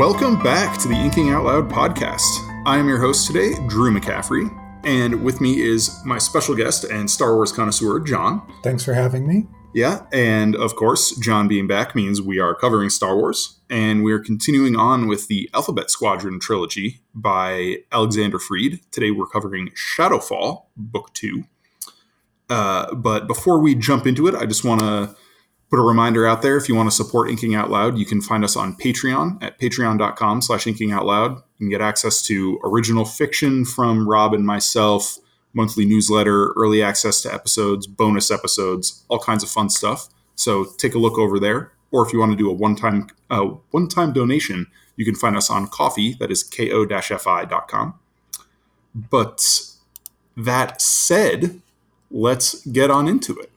Welcome back to the Inking Out Loud podcast. I am your host today, Drew McCaffrey, and with me is my special guest and Star Wars connoisseur, John. Thanks for having me. Yeah, and of course, John being back means we are covering Star Wars, and we are continuing on with the Alphabet Squadron trilogy by Alexander Freed. Today we're covering Shadowfall, Book 2. Uh, but before we jump into it, I just want to put a reminder out there. If you want to support Inking Out Loud, you can find us on Patreon at patreon.com slash inking out loud. You can get access to original fiction from Rob and myself, monthly newsletter, early access to episodes, bonus episodes, all kinds of fun stuff. So take a look over there. Or if you want to do a one-time uh, one-time donation, you can find us on Ko-fi, that is ko-fi.com. But that said, let's get on into it.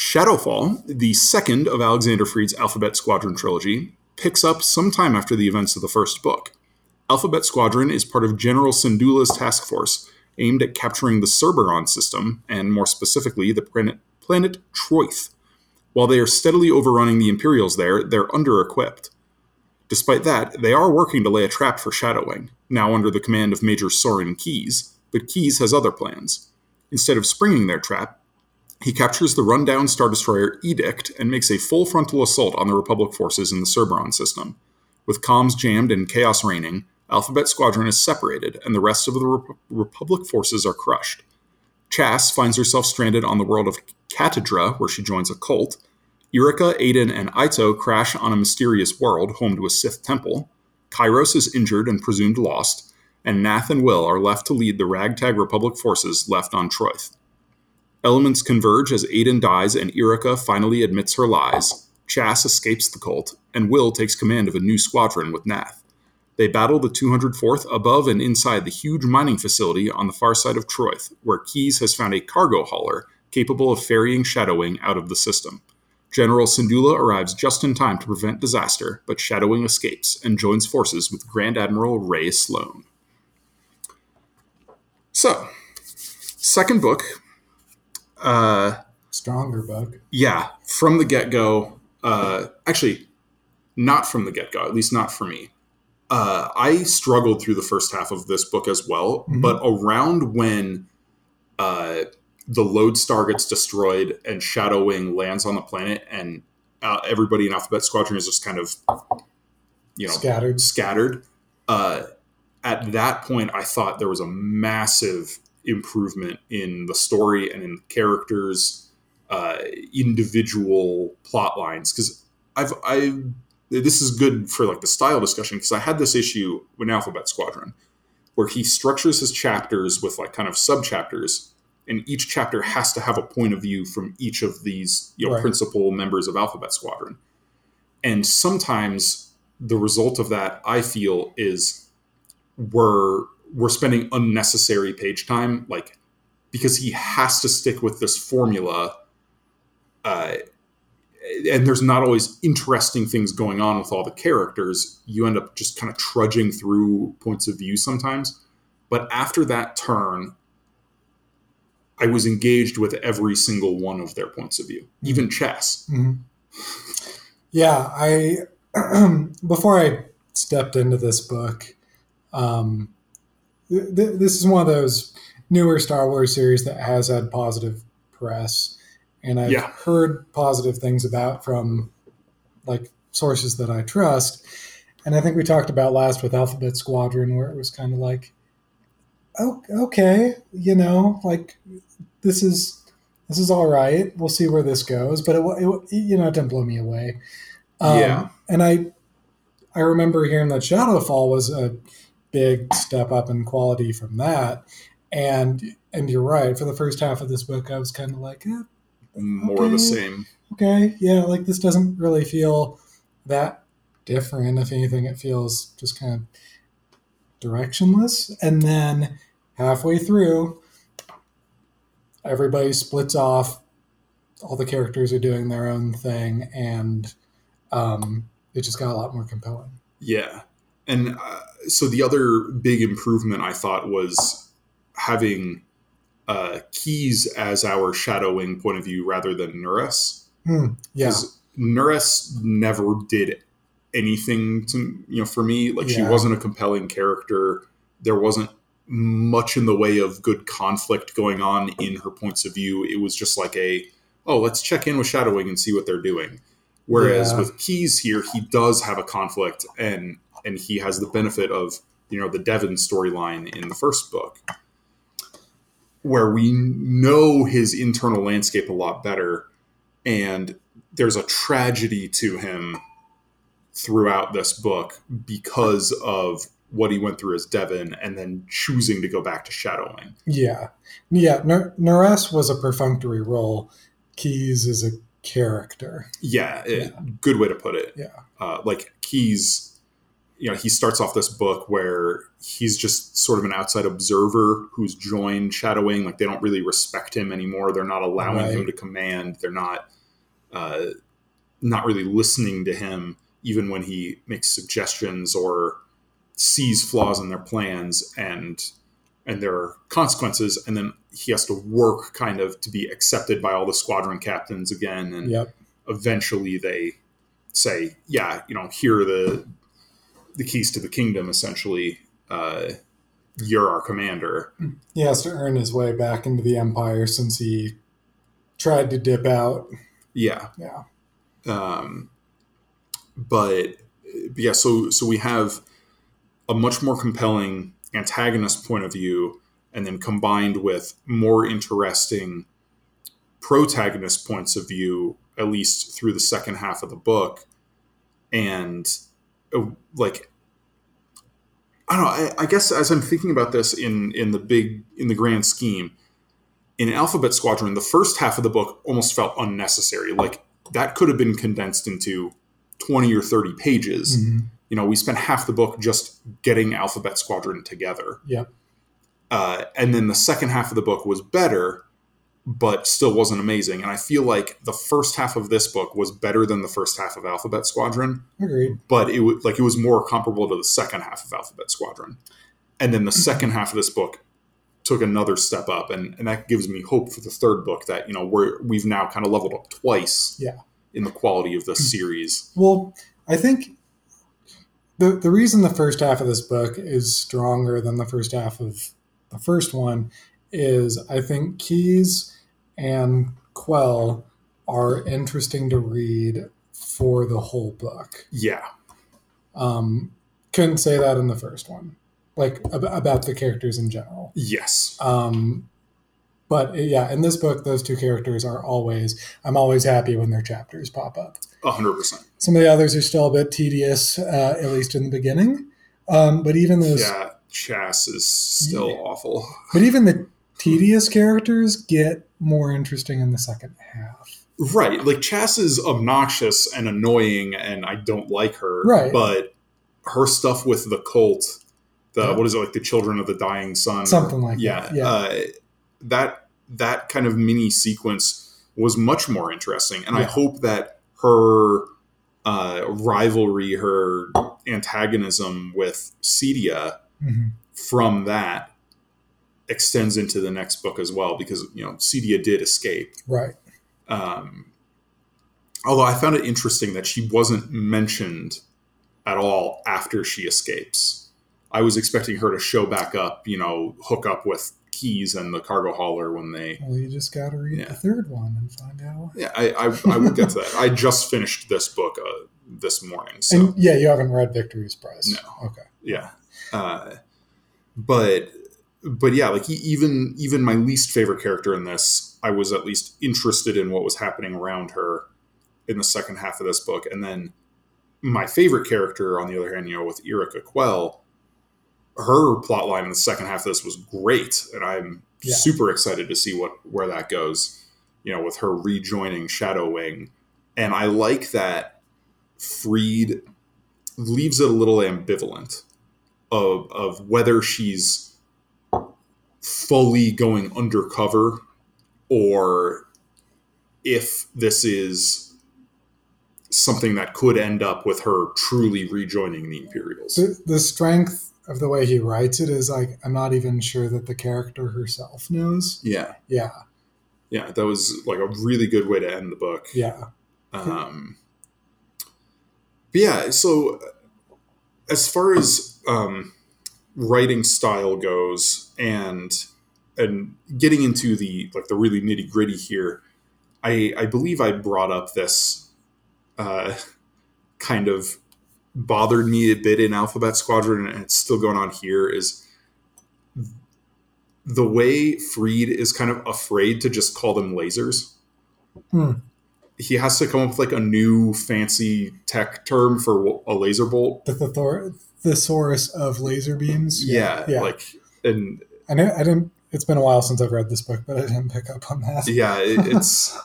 Shadowfall, the second of Alexander Freed's Alphabet Squadron trilogy, picks up sometime after the events of the first book. Alphabet Squadron is part of General Syndulla's task force aimed at capturing the Cerberon system, and more specifically, the planet, planet Troithe. While they are steadily overrunning the Imperials there, they're under equipped. Despite that, they are working to lay a trap for Shadowwing, now under the command of Major Soran Keize, but Keize has other plans. Instead of springing their trap, he captures the rundown Star Destroyer Edict and makes a full frontal assault on the Republic forces in the Cerberon system. With comms jammed and chaos reigning, Alphabet Squadron is separated, and the rest of the Rep- Republic forces are crushed. Chass finds herself stranded on the world of Catadra, where she joins a cult. Yrica, Adan, and Ito crash on a mysterious world home to a Sith temple. Kairos is injured and presumed lost, and Nath and Wyl are left to lead the ragtag Republic forces left on Troithe. Elements converge as Adan dies and Yrica finally admits her lies. Chass escapes the cult, and Wyl takes command of a new squadron with Nath. They battle the 204th above and inside the huge mining facility on the far side of Troithe, where Keize has found a cargo hauler capable of ferrying Shadow Wing out of the system. General Syndulla arrives just in time to prevent disaster, but Shadow Wing escapes and joins forces with Grand Admiral Rae Sloane. So, second book uh, Stronger book. Yeah, from the get go. Uh, actually, not from the get go. At least not for me. Uh, I struggled through the first half of this book as well, mm-hmm. but around when uh, the Lodestar gets destroyed and Shadowwing lands on the planet, and uh, everybody in Alphabet Squadron is just kind of, you know, scattered. Scattered. Uh, at that point, I thought there was a massive improvement in the story and in the characters, uh, individual plot lines. Because I've I this is good for like the style discussion because I had this issue in Alphabet Squadron where he structures his chapters with like kind of sub chapters and each chapter has to have a point of view from each of these you know right. principal members of alphabet squadron and sometimes the result of that i feel is we're we're spending unnecessary page time, like because he has to stick with this formula. Uh, and there's not always interesting things going on with all the characters. You end up just kind of trudging through points of view sometimes. But after that turn, I was engaged with every single one of their points of view, even Chass. Mm-hmm. Yeah, I before I stepped into this book, um, th- this is one of those newer Star Wars series that has had positive press, and I've yeah. heard positive things about from like sources that I trust. And I think we talked about last with Alphabet Squadron, where it was kind of like, oh, okay, you know, like this is this is all right. We'll see where this goes, but it, it you know it didn't blow me away. Um, yeah, and I I remember hearing that Shadowfall was a big step up in quality from that. And and you're right. For the first half of this book, I was kind of like, eh, more okay, of the same. Okay, yeah, like this doesn't really feel that different. If anything, it feels just kind of directionless. And then halfway through, everybody splits off. All the characters are doing their own thing, and um, it just got a lot more compelling. Yeah, and uh, so the other big improvement I thought was having uh, Keize as our Shadow Wing point of view rather than Nuress. Hmm, yeah. Nuress never did anything to you know for me. Like she wasn't a compelling character. There wasn't much in the way of good conflict going on in her points of view. It was just like a oh, let's check in with Shadow Wing and see what they're doing. Whereas Yeah. with Keize here, he does have a conflict and and he has the benefit of you know the Devon storyline in the first book where we know his internal landscape a lot better and there's a tragedy to him throughout this book because of what he went through as Devon and then choosing to go back to Shadow Wing. Yeah, yeah. N- Nuress was a perfunctory role. Keize is a character. Yeah, it- Yeah. good way to put it. Yeah. Uh, like Keize, you know, he starts off this book where he's just sort of an outside observer who's joined Shadow Wing. Like they don't really respect him anymore. They're not allowing Right. him to command. They're not, uh, not really listening to him, even when he makes suggestions or sees flaws in their plans and and there are consequences and then he has to work kind of to be accepted by all the squadron captains again and Yep. eventually they say, yeah, you know, here are the the keys to the kingdom. Essentially, uh, you're our commander. He has to earn his way back into the empire since he tried to dip out. Yeah, Yeah. um, but but yeah. So so we have a much more compelling antagonist point of view, and then combined with more interesting protagonist points of view, at least through the second half of the book, and uh, like I don't know. I, I guess as I'm thinking about this in in the big in the grand scheme, in Alphabet Squadron, the first half of the book almost felt unnecessary. Like that could have been condensed into twenty or thirty pages. Mhm. You know, we spent half the book just getting Alphabet Squadron together. Yeah. Uh, and then the second half of the book was better, but still wasn't amazing. And I feel like the first half of this book was better than the first half of Alphabet Squadron Agreed. but it was like it was more comparable to the second half of Alphabet Squadron, and then the second half of this book took another step up, and, and that gives me hope for the third book that you know we're we've now kind of leveled up twice, Yeah. in the quality of the series. Well, I think the the reason the first half of this book is stronger than the first half of the first one is I think Keize and Quell are interesting to read for the whole book. Yeah, Um, couldn't say that in the first one, like ab- about the characters in general. yes, Um, but yeah, in this book, those two characters are always. I'm always happy when their chapters pop up. hundred percent. Some of the others are still a bit tedious, uh, at least in the beginning. Um, but even those, Yeah, Chass is still Yeah. awful. but even the tedious characters get more interesting in the second half. Right, like Chass is obnoxious and annoying, and I don't like her. Right. but her stuff with the cult, the Yeah. what is it like the Children of the Dying Sun, Something like yeah, that, yeah. Uh, that that kind of mini sequence was much more interesting, and I hope that her uh, rivalry, her antagonism with Cedia Mhm. from that extends into the next book as well, because you know Cedia did escape. Right. Um, although I found it interesting that she wasn't mentioned at all after she escapes. I was expecting her to show back up, you know, hook up with Keize and the cargo hauler when they. Well, you just got to read Yeah. the third one and find out. Yeah, I, I, I will get to that. I just finished this book uh, this morning, so And yeah, you haven't read Victory's Prize. No. Okay. yeah. Uh, but but yeah, like even even my least favorite character in this, I was at least interested in what was happening around her in the second half of this book, and then my favorite character, on the other hand, you know, with Yrica Quell, her plot line in the second half of this was great, and I'm Yeah. super excited to see what where that goes. You know, with her rejoining Shadow Wing, and I like that Freed leaves it a little ambivalent of of whether she's fully going undercover or if this is something that could end up with her truly rejoining the Imperials. The, the strength of the way he writes it is like, I'm not even sure that the character herself knows. Yeah, Yeah. yeah, that was like a really good way to end the book. Yeah. Um, but yeah, so as far as um, writing style goes, and and getting into the like the really nitty gritty here, I I believe I brought up this uh, kind of bothered me a bit in Alphabet Squadron, and it's still going on here. Is the way Freed is kind of afraid to just call them lasers. Hmm. He has to come up with like a new fancy tech term for a laser bolt. The thethor- thesaurus of laser beams. Yeah, yeah. like and I know I didn't. It's been a while since I've read this book, but I didn't pick up on that. yeah, it, it's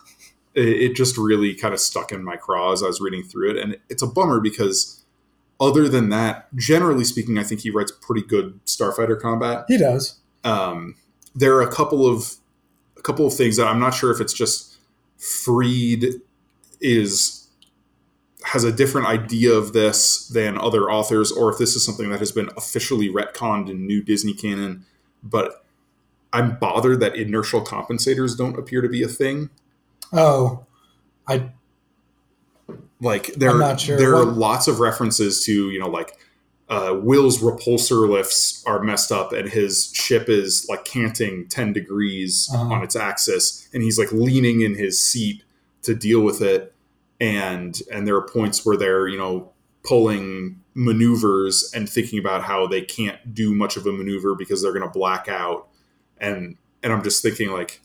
it, it just really kind of stuck in my craw as I was reading through it, and it's a bummer because other than that, generally speaking, I think he writes pretty good starfighter combat. He does. um, there are a couple of a couple of things that I'm not sure if it's just Freed is has a different idea of this than other authors, or if this is something that has been officially retconned in new Disney canon. But I'm bothered that inertial compensators don't appear to be a thing. Oh, I Like there, I'm sure there are lots of references to you know like uh, Wyl's repulsor lifts are messed up and his ship is like canting 10 degrees Uh-huh. on its axis and he's like leaning in his seat to deal with it and and there are points where they're you know pulling maneuvers and thinking about how they can't do much of a maneuver because they're going to black out and and I'm just thinking like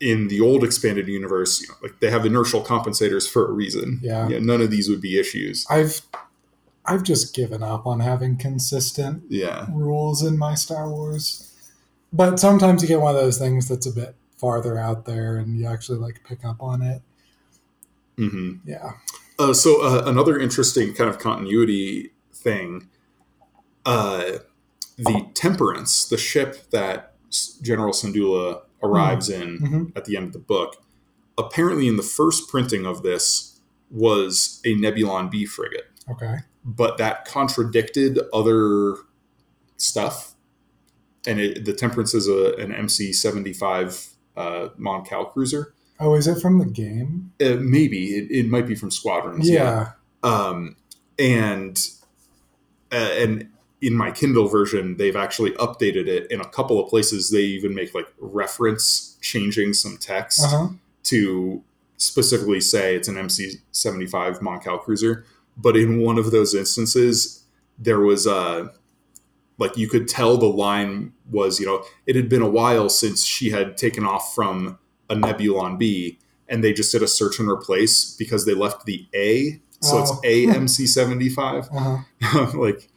in the old expanded universe you know, like they have inertial compensators for a reason Yeah. none of these would be issues I've I've just given up on having consistent yeah rules in my Star Wars. But sometimes you get one of those things that's a bit farther out there, and you actually like pick up on it. hmm Yeah. Uh, so uh, another interesting kind of continuity thing, uh, the Temperance, the ship that General Syndulla arrives in Mhm. at the end of the book, apparently in the first printing of this was a Nebulon B frigate, Okay. but that contradicted other stuff. And it, the Temperance is a, an MC seventy five uh, Mon Cal cruiser. Oh, is it from the game? Uh, maybe it, it might be from Squadrons. Yeah. um, and uh, and in my Kindle version, they've actually updated it in a couple of places. They even make like reference changing some text Uh huh. to specifically say it's an MC seventy five Moncal cruiser. But in one of those instances, there was a like you could tell the line was you know it had been a while since she had taken off from a Nebulon B, and they just did a search and replace because they left the A, so it's Oh. AMC seventy five. Uh huh. like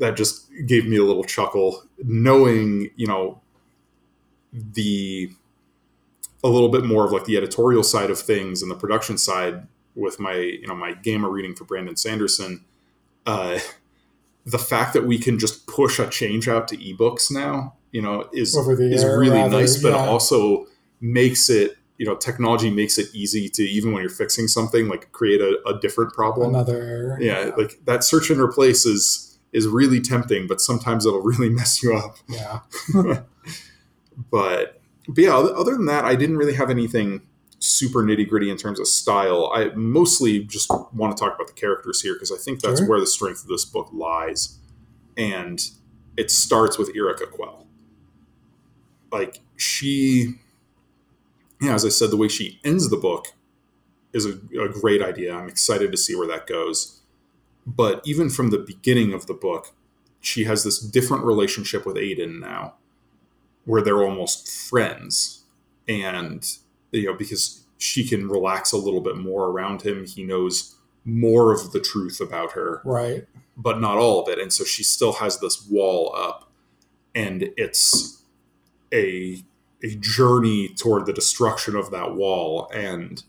that just gave me a little chuckle knowing you know the a little bit more of like the editorial side of things and the production side with my you know my gamma reading for brandon sanderson uh the fact that we can just push a change out to ebooks now you know is is really rather, nice but yeah. also makes it you know technology makes it easy to even when you're fixing something like create a, a different problem Another error. yeah, like that search and replace is is really tempting, but sometimes it'll really mess you up. Yeah. But but yeah, other than that, I didn't really have anything super nitty gritty in terms of style. I mostly just want to talk about the characters here because I think that's Sure. where the strength of this book lies, and it starts with Yrica Quell. Like she, yeah, as I said, the way she ends the book is a, a great idea. I'm excited to see where that goes. But even from the beginning of the book, she has this different relationship with Adan now, where they're almost friends, and you know because she can relax a little bit more around him. He knows more of the truth about her, Right. but not all of it, and so she still has this wall up, and it's a a journey toward the destruction of that wall, and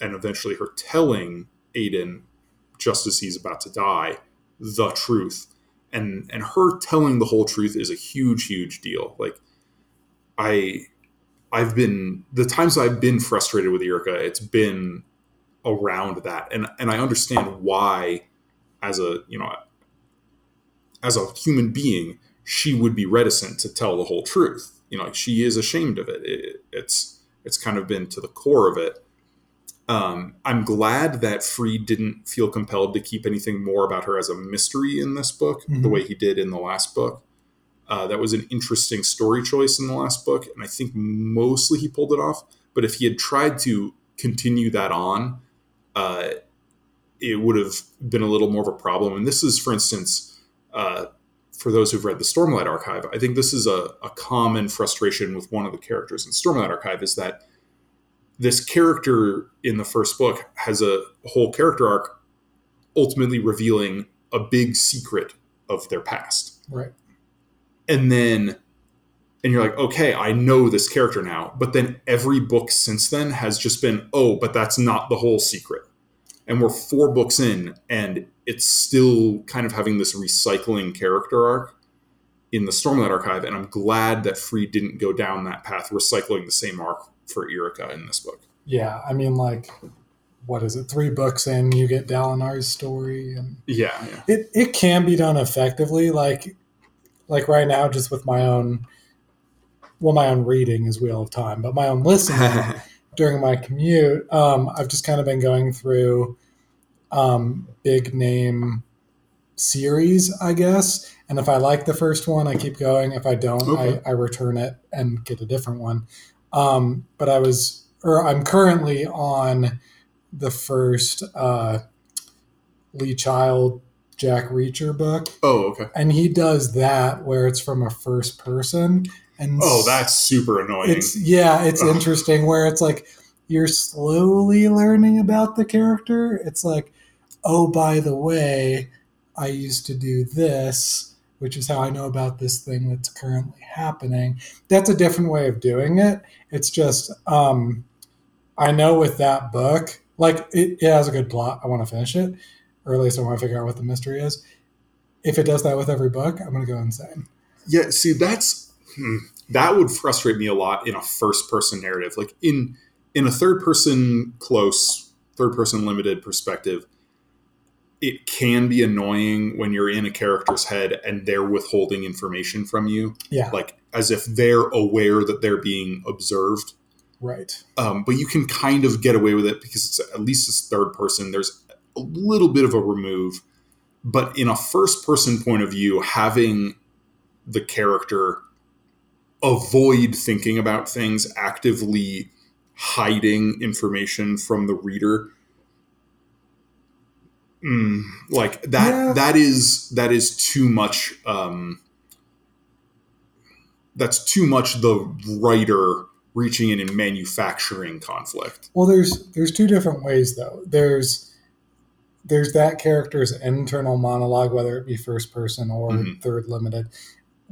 and eventually her telling Adan just as he's about to die the truth. And and her telling the whole truth is a huge huge deal. Like i i've been the times i've been frustrated with Yrica it's been around that. And and i understand why as a you know as a human being she would be reticent to tell the whole truth. You know she is ashamed of it, it it's it's kind of been to the core of it Um, I'm glad that Freed didn't feel compelled to keep anything more about her as a mystery in this book, the Mhm. way he did in the last book. Uh, that was an interesting story choice in the last book, and I think mostly he pulled it off. But if he had tried to continue that on, uh, it would have been a little more of a problem. And this is, for instance, uh, for those who've read the Stormlight Archive, I think this is a, a common frustration with one of the characters in Stormlight Archive is that this character in the first book has a whole character arc ultimately revealing a big secret of their past. Right. and then and you're like okay i know this character now. But then every book since then has just been oh but that's not the whole secret. And we're four books in and it's still kind of having this recycling character arc in the stormlight archive. And i'm glad that Freed didn't go down that path recycling the same arc for Yrica in this book Yeah. I mean, like, what is it? Three books in, you get Dalinar's story, and yeah yeah it, it can be done effectively. Like, like right now, just with my own, well, my own reading is Wheel of Time, but my own listening during my commute, um, I've just kind of been going through um, big name series, I guess. And if I like the first one, I keep going. If I don't, Okay. I, I return it and get a different one. Um, but I was, or I'm currently on the first uh, Lee Child Jack Reacher book, oh okay and he does that where it's from a first person. And oh that's super annoying it's yeah, it's Ugh. interesting where it's like you're slowly learning about the character. It's like, oh, by the way, I used to do this, which is how I know about this thing that's currently happening. That's a different way of doing it. It's just um I know with that book, like it, it has a good plot. I want to finish it, or at least I want to figure out what the mystery is. If it does that with every book, I'm gonna go insane. Yeah, see, that's hmm, that would frustrate me a lot in a first-person narrative. Like in in a third-person close, third-person limited perspective, it can be annoying when you're in a character's head and they're withholding information from you, Yeah, like as if they're aware that they're being observed. right. Um, but you can kind of get away with it because it's at least it's third person. There's a little bit of a remove, but in a first person point of view, having the character avoid thinking about things, actively hiding information from the reader. Mm, like that Yeah. that is that is too much um that's too much the writer reaching in and manufacturing conflict. Well, there's there's two different ways though. There's there's that character's internal monologue, whether it be first person or Mhm. third limited,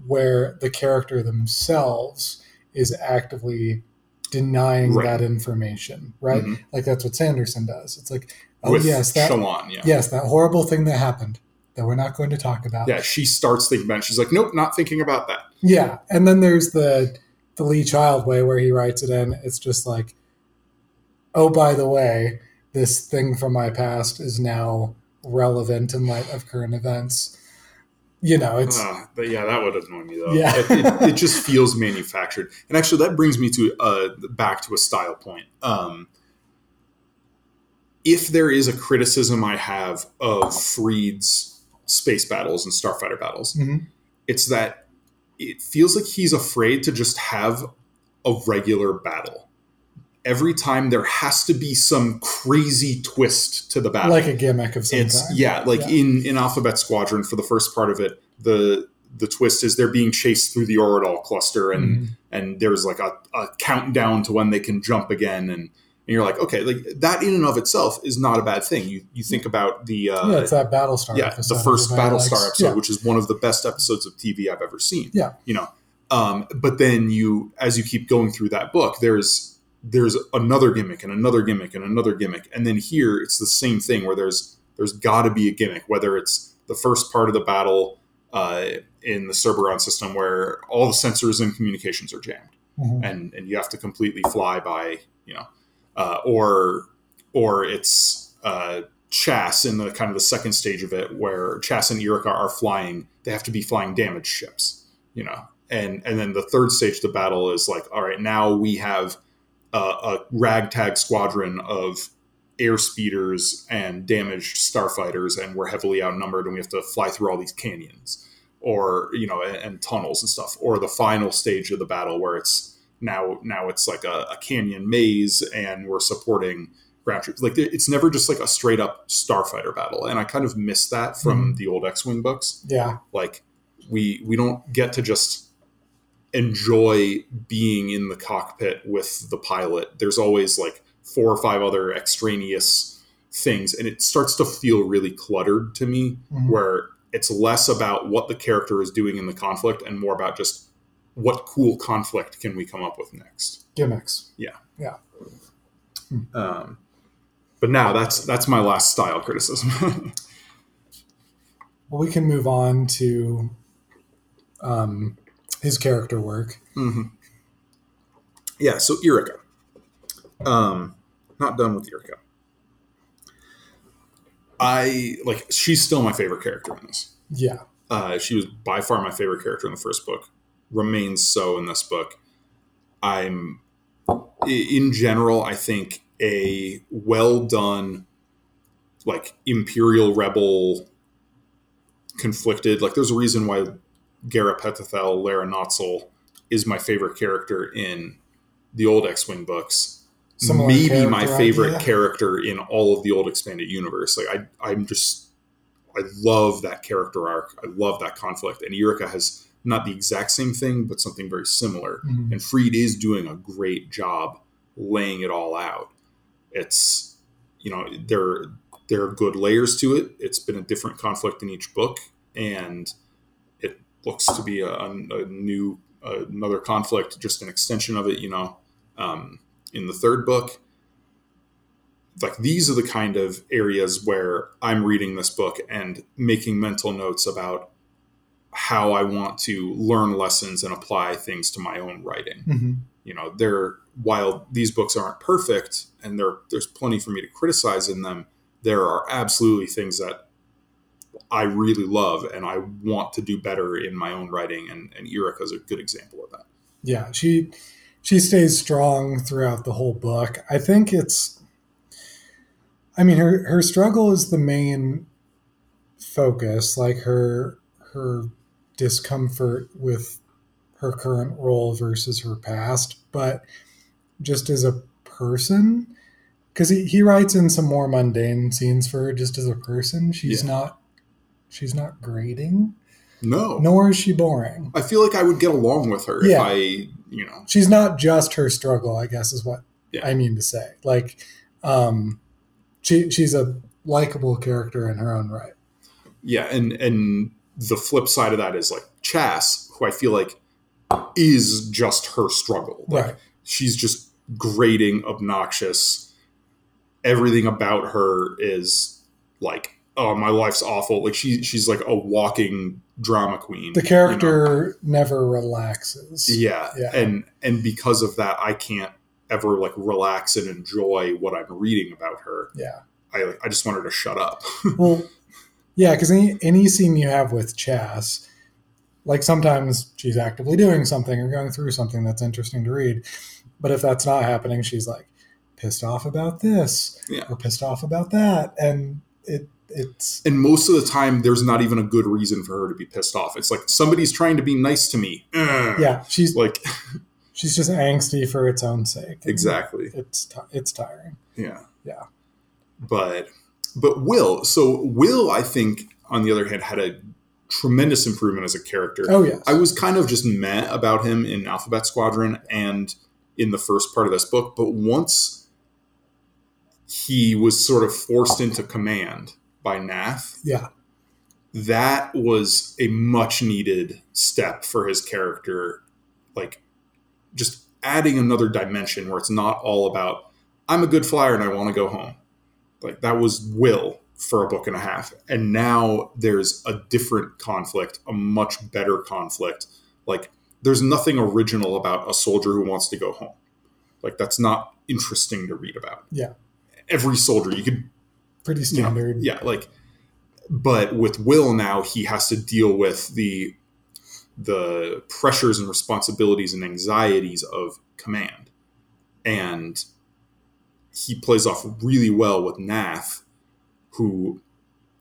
where the character themselves is actively denying Right. that information, right? Mhm. Like that's what Sanderson does. It's like, oh With yes, that Shallan, yeah. yes, that horrible thing that happened that we're not going to talk about. Yeah, she starts thinking about it. She's like, nope, not thinking about that. Yeah, and then there's the the Lee Child way where he writes it in. It's just like, oh, by the way, this thing from my past is now relevant in light of current events. You know, it's Uh, but yeah, that would annoy me though. Yeah. it, it, it just feels manufactured. And actually, that brings me to uh, back to a style point. Um, if there is a criticism I have of Freed's space battles and starfighter battles, Mhm. it's that it feels like he's afraid to just have a regular battle. Every time there has to be some crazy twist to the battle like a gimmick of some it's kind. yeah like Yeah. in in alphabet squadron for the first part of it the the twist is they're being chased through the Oridol cluster and Mhm. and there's like a, a countdown to when they can jump again and, and you're like okay like that in and of itself is not a bad thing you you think about the uh yeah, it's that Battlestar. yeah, episode the first Battlestar likes. episode, Yeah. which is one of the best episodes of TV I've ever seen. Yeah. you know. Um, but then you, as you keep going through that book, there's there's another gimmick and another gimmick and another gimmick, and then here it's the same thing where there's there's got to be a gimmick, whether it's the first part of the battle uh, in the Cerberon system where all the sensors and communications are jammed Mhm. and and you have to completely fly by you know uh, or or it's uh, Chass in the kind of the second stage of it where Chass and Yrica are flying they have to be flying damaged ships you know? And and then the third stage of the battle is like all right now we have a, a ragtag squadron of air speeders and damaged starfighters, and we're heavily outnumbered, and we have to fly through all these canyons, or you know, and, and tunnels and stuff, or the final stage of the battle where it's now now it's like a, a canyon maze, and we're supporting ground troops. Like it's never just like a straight up starfighter battle, and I kind of miss that from Mhm. the old X Wing books. Yeah. Like we we don't get to just enjoy being in the cockpit with the pilot. There's always like four or five other extraneous things, and it starts to feel really cluttered to me, Mhm. where it's less about what the character is doing in the conflict and more about just what cool conflict can we come up with next. Gimmicks. Yeah. Yeah. Um, but now that's that's my last style criticism. Well, we can move on to um, his character work. Mm-hmm. Yeah, so Yrica. Um, not done with Yrica. I like she's still my favorite character in this. Yeah. Uh, she was by far my favorite character in the first book. Remains so in this book. I'm in general, I think a well done, like Imperial Rebel conflicted. Like there's a reason why Gara Petothel, Lara Notsil is my favorite character in the old X-wing books. Similar Maybe my favorite idea. character in all of the old expanded universe. Like I, I'm just, I love that character arc. I love that conflict. And Yrica has not the exact same thing, but something very similar. Mhm. And Freed is doing a great job laying it all out. It's, you know, there there are good layers to it. It's been a different conflict in each book, and it looks to be a, a, a new another conflict, just an extension of it. You know, um, in the third book, like these are the kind of areas where I'm reading this book and making mental notes about how I want to learn lessons and apply things to my own writing Mhm. you know they're while these books aren't perfect and there there's plenty for me to criticize in them there are absolutely things that i really love and i want to do better in my own writing and, and Yrica is a good example of that Yeah. She she stays strong throughout the whole book. I think it's. I mean, her her struggle is the main focus. Like her her discomfort with her current role versus her past, but just as a person, because he, he writes in some more mundane scenes for her just as a person. She's Yeah. not she's not grating, no nor is she boring. i feel like i would get along with her if Yeah. i you know She's not just her struggle, I guess is what Yeah. I mean to say. Like, um, she she's a likable character in her own right. yeah and and the flip side of that is like Chass who i feel like is just her struggle like right. she's just grating, obnoxious. Everything about her is like, oh, my life's awful. Like she she's like a walking drama queen. The you know? character never relaxes. yeah. Yeah. and and because of that, I can't ever like relax and enjoy what I'm reading about her. Yeah. I I just want her to shut up. Well, yeah, because any any scene you have with Chass, like sometimes she's actively doing something or going through something that's interesting to read, but if that's not happening, she's like pissed off about this Yeah. or pissed off about that, and it it's and most of the time, there's not even a good reason for her to be pissed off. It's like somebody's trying to be nice to me. Ugh. yeah she's like she's just angsty for its own sake. exactly. It's it's tiring. Yeah. Yeah. But but Wyl, so Wyl I think on the other hand had a tremendous improvement as a character. Oh yes. I was kind of just meh about him in Alphabet Squadron and in the first part of this book, but once he was sort of forced into command by Nath, yeah. that was a much needed step for his character like just adding another dimension where it's not all about i'm a good flyer and i want to go home like that was Wyl for a book and a half. And now there's a different conflict a much better conflict. Like there's nothing original about a soldier who wants to go home. Like that's not interesting to read about. Yeah. every soldier you could Pretty you know, standard. yeah, like, but with Wyl now, he has to deal with the the pressures and responsibilities and anxieties of command, and he plays off really well with Nath, who,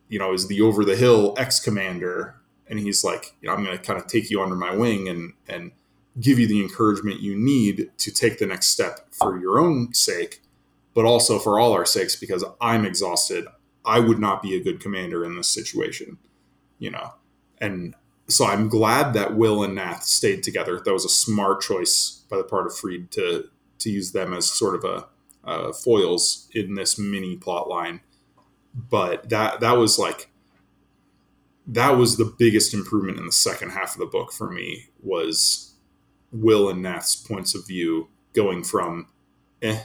you know, is the over the hill ex commander, and he's like, you know, I'm going to kind of take you under my wing and and give you the encouragement you need to take the next step for your own sake, but also for all our sakes because I'm exhausted. I would not be a good commander in this situation, you know, and so I'm glad that Wyl and Nath stayed together. That was a smart choice by the part of Freed to to use them as sort of a uh, foils in this mini plot line. But that that was like that was the biggest improvement in the second half of the book for me was Wyl and Nath's points of view going from eh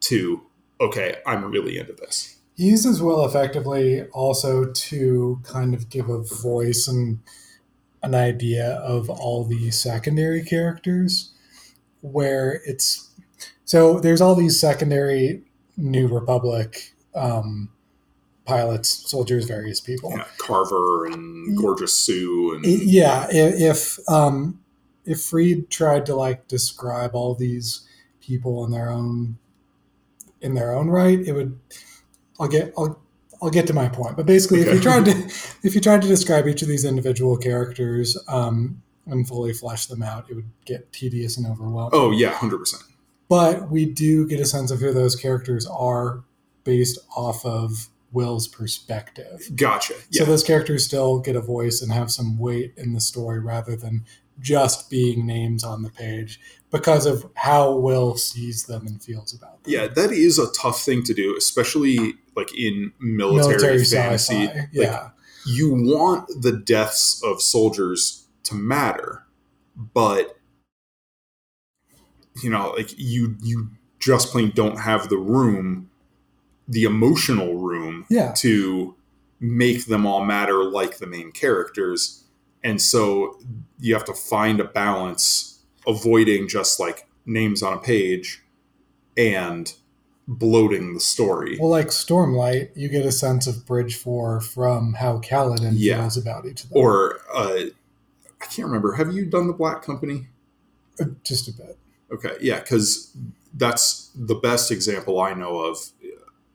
to okay, I'm really into this. He uses Wyl effectively also to kind of give a voice and an idea of all the secondary characters where it's so there's all these secondary new republic um, pilots soldiers various people yeah, carver and gorgeous sue and yeah if um, if freed tried to like describe all these people in their own in their own right it would i'll get i'll I'll get to my point, but basically, okay. if you tried to if you tried to describe each of these individual characters um, and fully flesh them out, it would get tedious and overwhelming. Oh yeah, hundred percent. But we do get a sense of who those characters are based off of Wyl's perspective. Gotcha. Yeah. So those characters still get a voice and have some weight in the story rather than just being names on the page because of how Wyl sees them and feels about them. Yeah, that is a tough thing to do, especially like in military, military fantasy. Sci-fi. Yeah. Like, you want the deaths of soldiers to matter, but you know, like you you just plain don't have the room, the emotional room yeah. to make them all matter like the main characters. And so you have to find a balance avoiding just like names on a page and bloating the story. Well, like Stormlight, you get a sense of Bridge Four from how Kaladin yeah. feels about each of them. Or uh, I can't remember. Have you done the Black Company? Uh, just a bit. Okay, yeah, because that's the best example I know of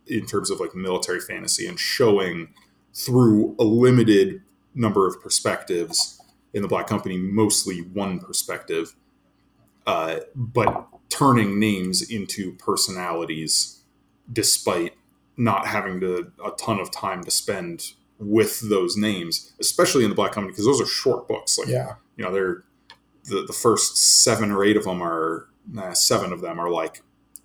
in terms of like military fantasy and showing through a limited number of perspectives in the Black Company, mostly one perspective, uh, but turning names into personalities despite not having to a ton of time to spend with those names, especially in the Black Company, because those are short books. Like, yeah, you know, they're the, the first seven or eight of them are uh, seven of them are like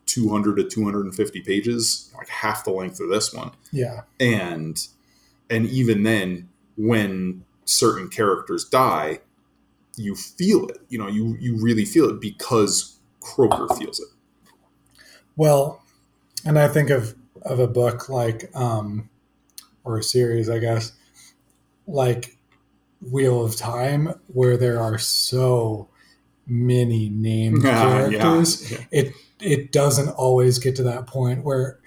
200 to 250 pages, like half the length of this one. Yeah, and and even then, when certain characters die, you feel it. You know, you you really feel it because Croaker feels it. Well, and I think of of a book like um or a series, I guess, like Wheel of Time, where there are so many named characters. Yeah, yeah. It it doesn't always get to that point where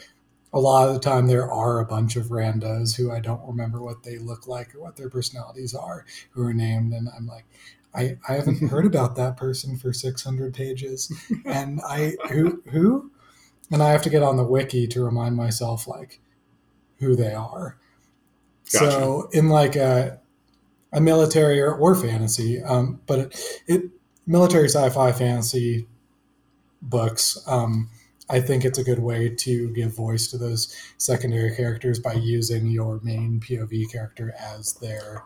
a lot of the time there are a bunch of randos who I don't remember what they look like or what their personalities are who are named and I'm like I, I haven't heard about that person for 600 pages and I who who and I have to get on the wiki to remind myself like who they are. Gotcha. So in like a a military or, or fantasy, um, but it, it military sci-fi fantasy books um, I think it's a good way to give voice to those secondary characters by using your main POV character as their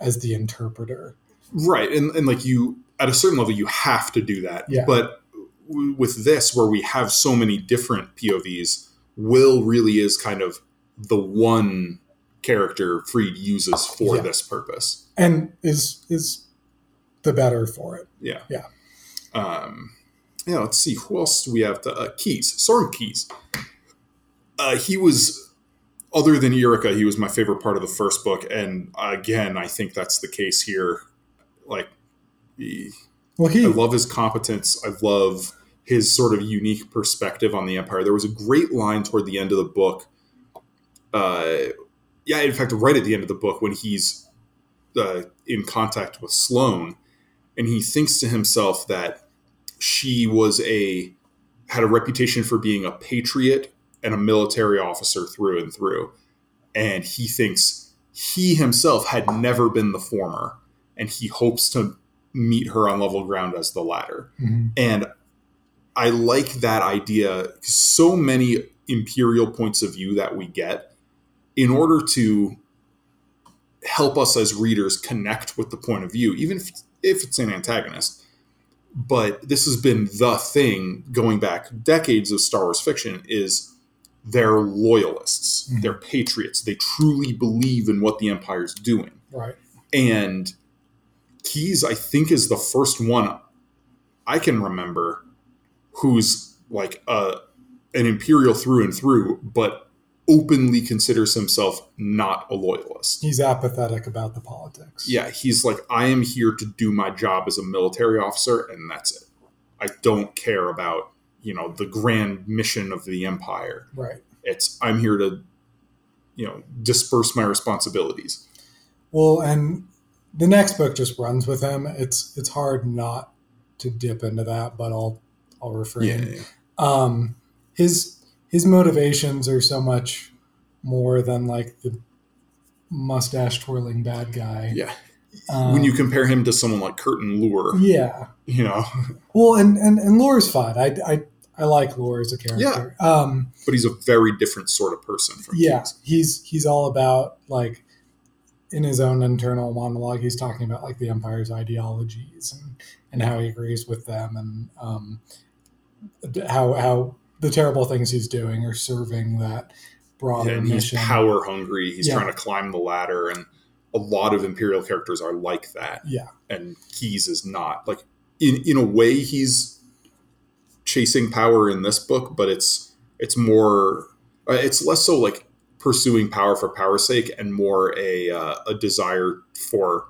as the interpreter. Right, and and like you at a certain level you have to do that. Yeah. But w- with this, where we have so many different POVs, Wyl really is kind of the one character Freed uses for yeah. this purpose, and is is the better for it. Yeah, yeah. Um, yeah, let's see who else do we have. The uh, Keize, Soran Keize. Uh, he was, other than Yrica, he was my favorite part of the first book, and again, I think that's the case here. Like, he, well, he, I love his competence. I love his sort of unique perspective on the Empire. There was a great line toward the end of the book. Uh, yeah, in fact, right at the end of the book, when he's uh, in contact with Sloane, and he thinks to himself that she was a had a reputation for being a patriot and a military officer through and through. And he thinks he himself had never been the former, and he hopes to meet her on level ground as the latter. hmm And I like that idea. So many imperial points of view that we get, in order to help us as readers connect with the point of view, even if, if it's an antagonist. But this has been the thing going back decades of Star Wars fiction is they're loyalists, Mhm. they're patriots, they truly believe in what the Empire's doing. Right. And Keize, I think, is the first one I can remember who's like a, an Imperial through and through, but openly considers himself not a loyalist. He's apathetic about the politics. Yeah, he's like, I am here to do my job as a military officer, and that's it. I don't care about, you know, the grand mission of the Empire. Right. It's, I'm here to, you know, disperse my responsibilities. Well, and the next book just runs with him. It's it's hard not to dip into that, but I'll I'll refrain. Yeah, yeah, um his his motivations are so much more than like the mustache twirling bad guy. Yeah. um, when you compare him to someone like Curtin Lure, yeah. You know, well and and and Lore's fine. I i i like Lore as a character. Um but he's a very different sort of person from yeah. Keize. he's he's all about like in his own internal monologue he's talking about like the empire's ideologies and and how he agrees with them and um how how the terrible things he's doing are serving that broader Yeah, and he's mission power hungry. He's Yeah. trying to climb the ladder, and a lot of Imperial characters are like that. yeah And Keize is not. Like in in a way, he's chasing power in this book, but it's it's more. uh, It's less so like pursuing power for power's sake, and more a uh, a desire for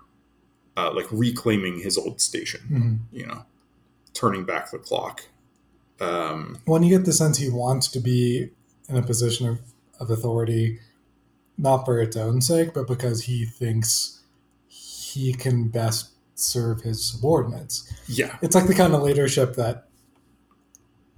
uh, like reclaiming his old station. Mhm. You know, turning back the clock. Um, when you get the sense he wants to be in a position of, of authority, not for its own sake, but because he thinks he can best serve his subordinates. yeah, It's like the kind of leadership that,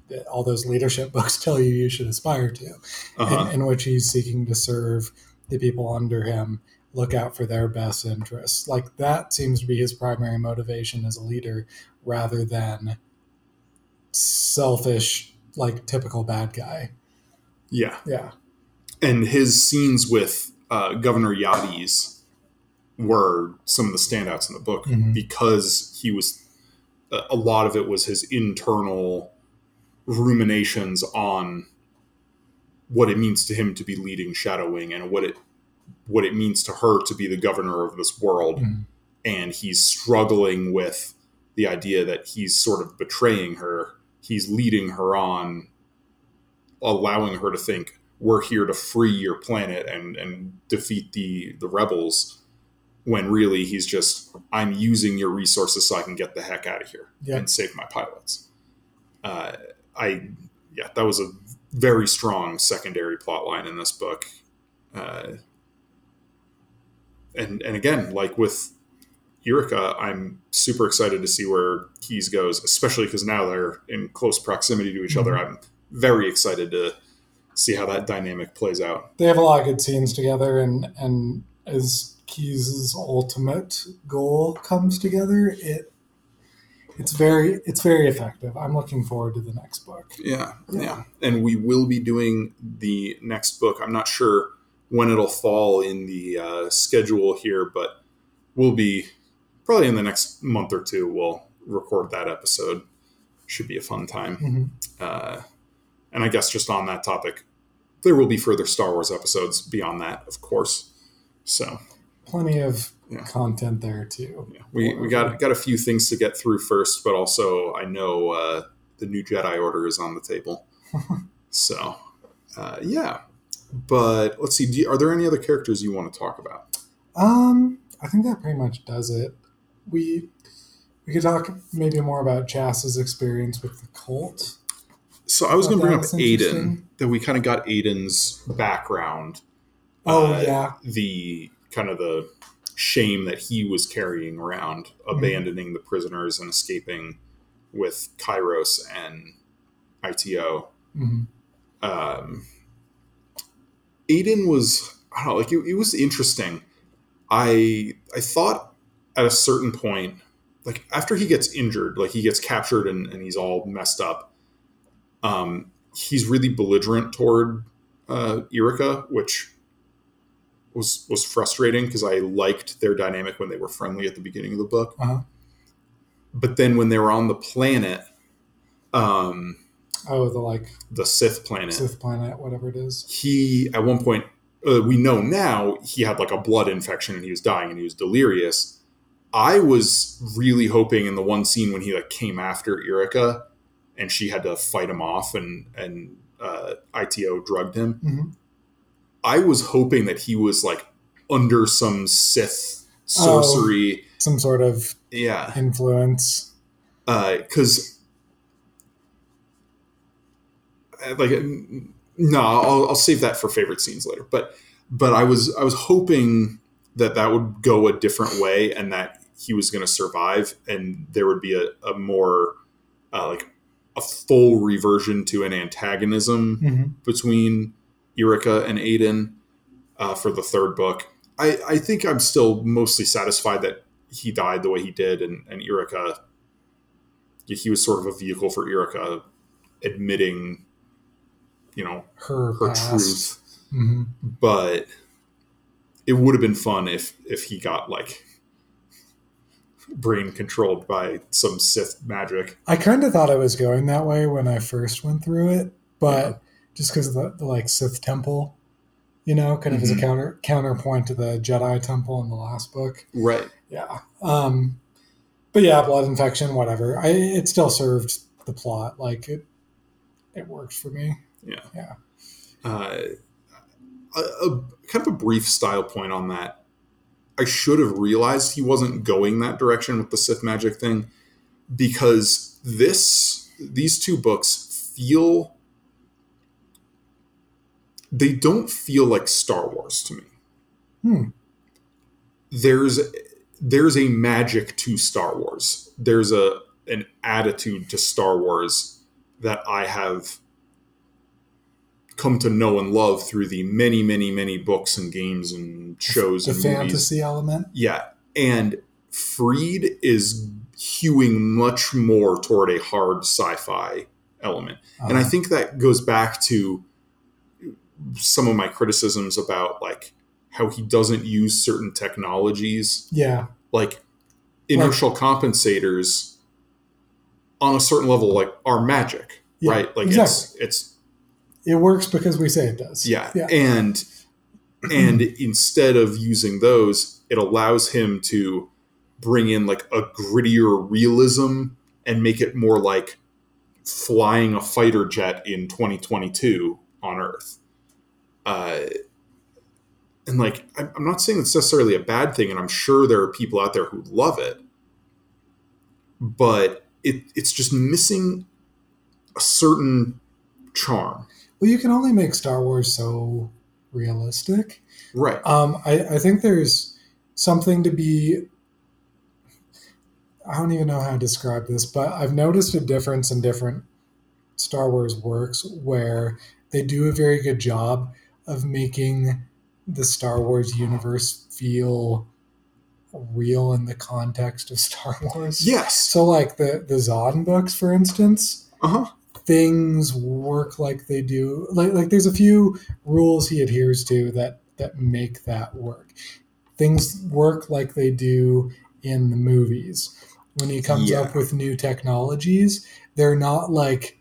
that all those leadership books tell you you should aspire to, uh-huh. in, in which he's seeking to serve the people under him, look out for their best interests. Like that seems to be his primary motivation as a leader rather than selfish, like typical bad guy. yeah. Yeah. and his scenes with uh, Governor Yadis were some of the standouts in the book Mhm. because he was a lot of it was his internal ruminations on what it means to him to be leading Shadow Wing and what it what it means to her to be the governor of this world Mhm. and he's struggling with the idea that he's sort of betraying her he's leading her on allowing her to think we're here to free your planet and and defeat the the rebels when really he's just i'm using your resources so i can get the heck out of here Yeah. and save my pilots uh, i yeah that was a very strong secondary plot line in this book uh, and and again like with Yrica, I'm super excited to see where Keize goes, especially because now they're in close proximity to each other. Mhm. I'm very excited to see how that dynamic plays out. They have a lot of good scenes together, and and as Keize' ultimate goal comes together, it it's very it's very effective. I'm looking forward to the next book. Yeah, Yeah. yeah. And we will be doing the next book. I'm not sure when it'll fall in the uh, schedule here, but we'll be probably in the next month or two. We'll record that episode. Should be a fun time. Mhm. Uh, and I guess just on that topic, there will be further Star Wars episodes beyond that, of course. So Plenty of Yeah. content there too. yeah, we, we got got a few things to get through first, but also I know uh, the new Jedi Order is on the table. so uh, yeah, but let's see. Do you, are there any other characters you want to talk about? Um, I think that pretty much does it. We we could talk maybe more about Chass's experience with the cult. So I was going to bring up Adan. That we kind of got Adan's background. Oh Uh, yeah, the kind of the shame that he was carrying around, Mhm. abandoning the prisoners and escaping with Kairos and IT-O. Mhm. Um, Adan was I don't know, like it, it was interesting. I I thought at a certain point, like after he gets injured, like he gets captured and, and he's all messed up. Um, he's really belligerent toward uh, which was was frustrating because I liked their dynamic when they were friendly at the beginning of the book. Uh-huh. But then when they were on the planet, um, Oh, the like the Sith planet, Sith planet, whatever it is. he at one point uh, we know now he had like a blood infection and he was dying and he was delirious. I was really hoping in the one scene when he like came after Yrica and she had to fight him off and and uh, IT-O drugged him. Mhm. I was hoping that he was like under some Sith Oh. sorcery. Some sort of Yeah, influence. because uh, like mm, no, I'll, I'll save that for favorite scenes later. But but I was I was hoping that that would go a different way and that he was going to survive and there would be a, a more uh, like a full reversion to an antagonism hmm between Yrica and Adan uh, for the third book. I, I think I'm still mostly satisfied that he died the way he did, and, and he was sort of a vehicle for Yrica admitting, you know, Her, her past. truth. hmm But it would have been fun if if he got like brain controlled by some Sith magic. I kind of thought I was going that way when I first went through it, but Yeah. just because of the, the like Sith temple, you know, kind of as a Mhm. counter counterpoint to the Jedi temple in the last book. Right. Yeah. Um, but yeah, blood infection, whatever. I it still served the plot. Like it, it worked for me. Yeah. Yeah. Uh, a, a kind of a brief style point on that. I should have realized he wasn't going that direction with the Sith magic thing because this these two books feel they don't feel like Star Wars to me. Hmm. There's there's a magic to Star Wars. There's a an attitude to Star Wars that I have come to know and love through the many, many, many books and games and shows The and movies. fantasy element. Yeah. And Freed is hewing much more toward a hard sci-fi element. And I Uh, think that goes back to some of my criticisms about like how he doesn't use certain technologies yeah, like inertial compensators on a certain level like are magic, Yeah, right? Like exactly. it's it's it works because we say it does. yeah. Yeah. And and instead of using those, it allows him to bring in like a grittier realism and make it more like flying a fighter jet in 2022 on Earth. Uh, and like, I'm I'm not saying it's necessarily a bad thing, and I'm sure there are people out there who love it, but it, it's just missing a certain charm. Well, you can only make Star Wars so realistic. Right. Um, I, I think there's something to be. I don't even know how to describe this, but I've noticed a difference in different Star Wars works where they do a very good job of making the Star Wars universe feel real in the context of Star Wars. Yes. So, like the the Zahn books, for instance, Uh huh. Things work like they do. Like like there's a few rules he adheres to that that make that work. Things work like they do in the movies. When he comes Yeah. up with new technologies they're not like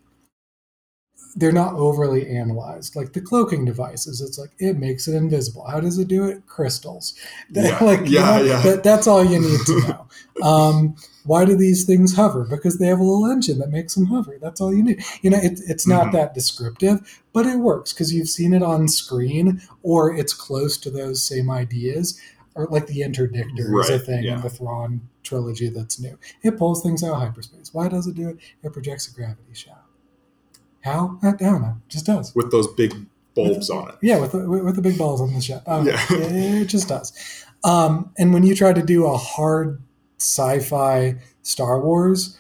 they're not overly analyzed. Like the cloaking devices it's like it makes it invisible. How does it do it? Crystals. Yeah. like you Yeah, know, yeah. That, that's all you need to know. Um, why do these things hover? Because they have a little engine that makes them hover. That's all you need. You know it, it's not Mhm. that descriptive but it works because you've seen it on screen or it's close to those same ideas or like the interdictor is a thing yeah. in the Thrawn trilogy that's new. It pulls things out of hyperspace. Why does it do it? It projects a gravity shaft how i don't know just does With those big bulbs on it. yeah, with the, with the big balls on the ship. Oh, Yeah. it, it just does. Um, and when you try to do a hard sci-fi Star Wars,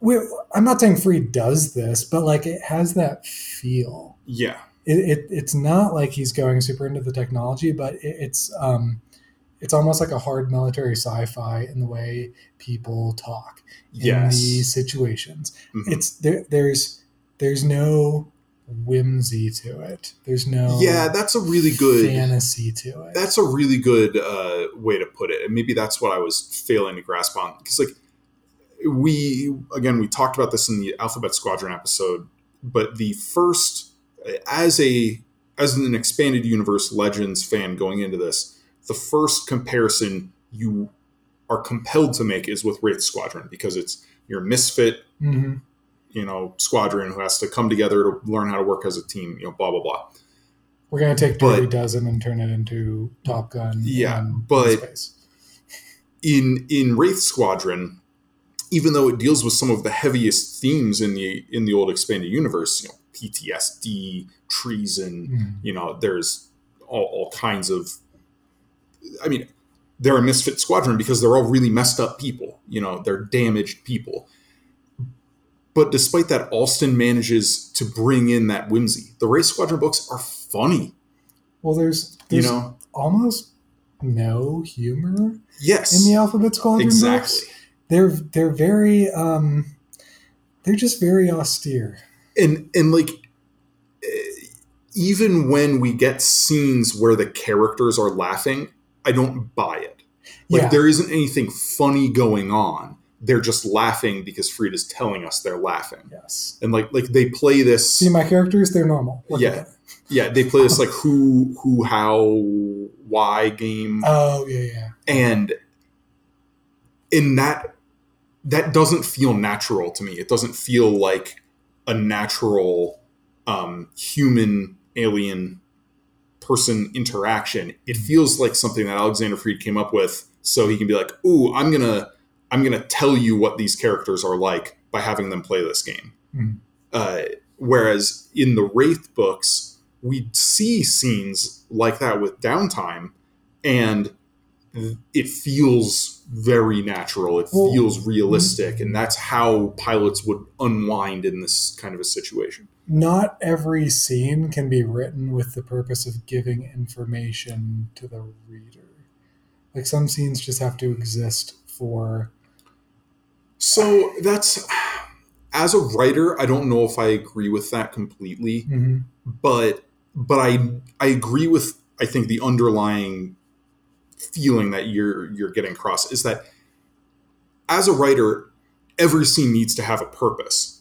we, I'm not saying Freed does this, but like it has that feel. Yeah. it, it, it's not like he's going super into the technology, but it, it's um, it's almost like a hard military sci-fi in the way people talk in Yes. these situations. Mhm. It's there. There's there's no whimsy to it. There's no yeah, that's a really good. fantasy to it. That's a really good uh, way to put it, and maybe that's what I was failing to grasp on. Because like we again, we talked about this in the Alphabet Squadron episode, but the first, as a as an expanded universe Legends fan going into this, the first comparison you are compelled to make is with Wraith Squadron because it's your misfit Mhm. You know squadron who has to come together to learn how to work as a team you know blah blah blah We're gonna take But- Dirty Dozen and turn it into Top Gun. Yeah, and but- in in wraith squadron even though it deals with some of the heaviest themes in the in the old expanded universe you know ptsd treason Mhm. you know there's all, all kinds of i mean they're a misfit squadron because they're all really messed up people you know they're damaged people but despite that Allston manages to bring in that whimsy. The Wraith Squadron books are funny. Well, there's you know? almost no humor yes. in the Alphabet Squadron exactly. Books. They're they're very um, they're just very austere. and and like eh, even when we get scenes where the characters are laughing i don't buy it. Like yeah, there isn't anything funny going on they're just laughing because Freed's telling us they're laughing yes. and like like they play this See my characters; they're normal. Look Yeah. yeah they play this like who who how why game Oh yeah, yeah. and in that that doesn't feel natural to me it doesn't feel like a natural um, human alien person interaction it feels like something that Alexander Freed came up with so he can be like ooh i'm gonna i'm gonna tell you what these characters are like by having them play this game Mhm. uh, whereas in the wraith books we see scenes like that with downtime and it feels very natural. It Well, feels realistic, and that's how pilots would unwind in this kind of a situation. Not every scene can be written with the purpose of giving information to the reader. Like some scenes just have to exist for. So that's as a writer, I don't know if I agree with that completely, Mhm. but but I I agree with I think the underlying feeling that you're you're getting across is that as a writer, every scene needs to have a purpose.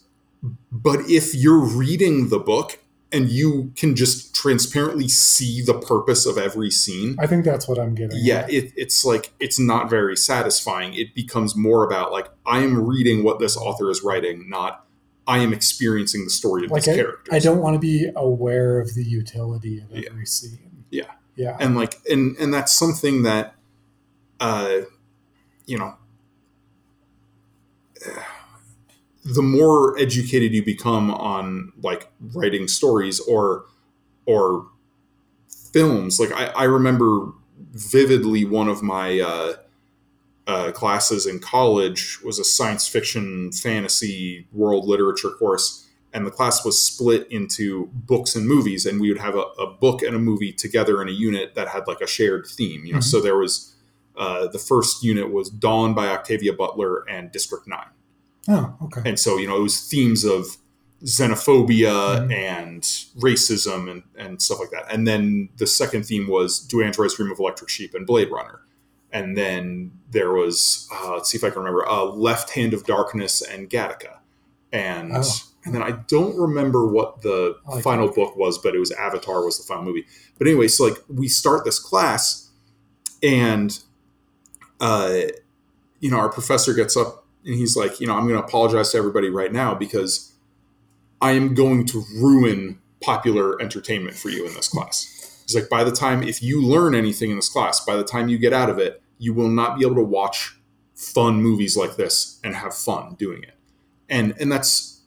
But if you're reading the book and you can just transparently see the purpose of every scene, I think that's what I'm getting. yeah, it, it's like it's not very satisfying. It becomes more about like I am reading what this author is writing, not I am experiencing the story of Like these characters. I don't want to be aware of the utility of Yeah. every scene. Yeah. Yeah. and like and and that's something that uh you know the more educated you become on like writing stories or or films. Like i, I remember vividly one of my uh, uh, classes in college was a science fiction fantasy world literature course and the class was split into books and movies and we would have a, a book and a movie together in a unit that had like a shared theme you know? Mhm. so there was uh, the first unit was dawn by octavia butler and district 9 oh, okay. and so you know it was themes of xenophobia Mhm. and racism and, and stuff like that and then the second theme was do androids dream of electric sheep and blade runner and then there was uh, let's see if i can remember uh, left hand of darkness and gattaca and Oh. and then i don't remember what the like final Gattaca. book was but it was avatar was the final movie but anyway so like we start this class and uh you know our professor gets up and he's like you know i'm going to apologize to everybody right now because i am going to ruin popular entertainment for you in this class. He's like by the time if you learn anything in this class by the time you get out of it you will not be able to watch fun movies like this and have fun doing it. And and that's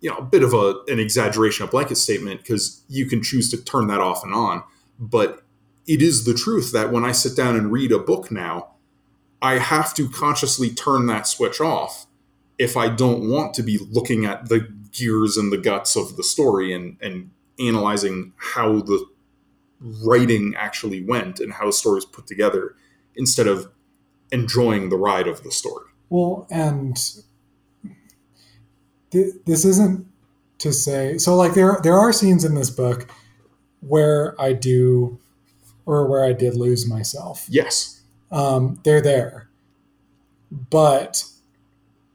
you know a bit of a an exaggeration a blanket statement because you can choose to turn that off and on. But it is the truth that when i sit down and read a book now i have to consciously turn that switch off if i don't want to be looking at the gears and the guts of the story and and analyzing how the writing actually went and how the story was put together instead of enjoying the ride of the story. Well, and th- this isn't to say so like there there are scenes in this book where I do or where I did lose myself. Yes. Um, they're there. But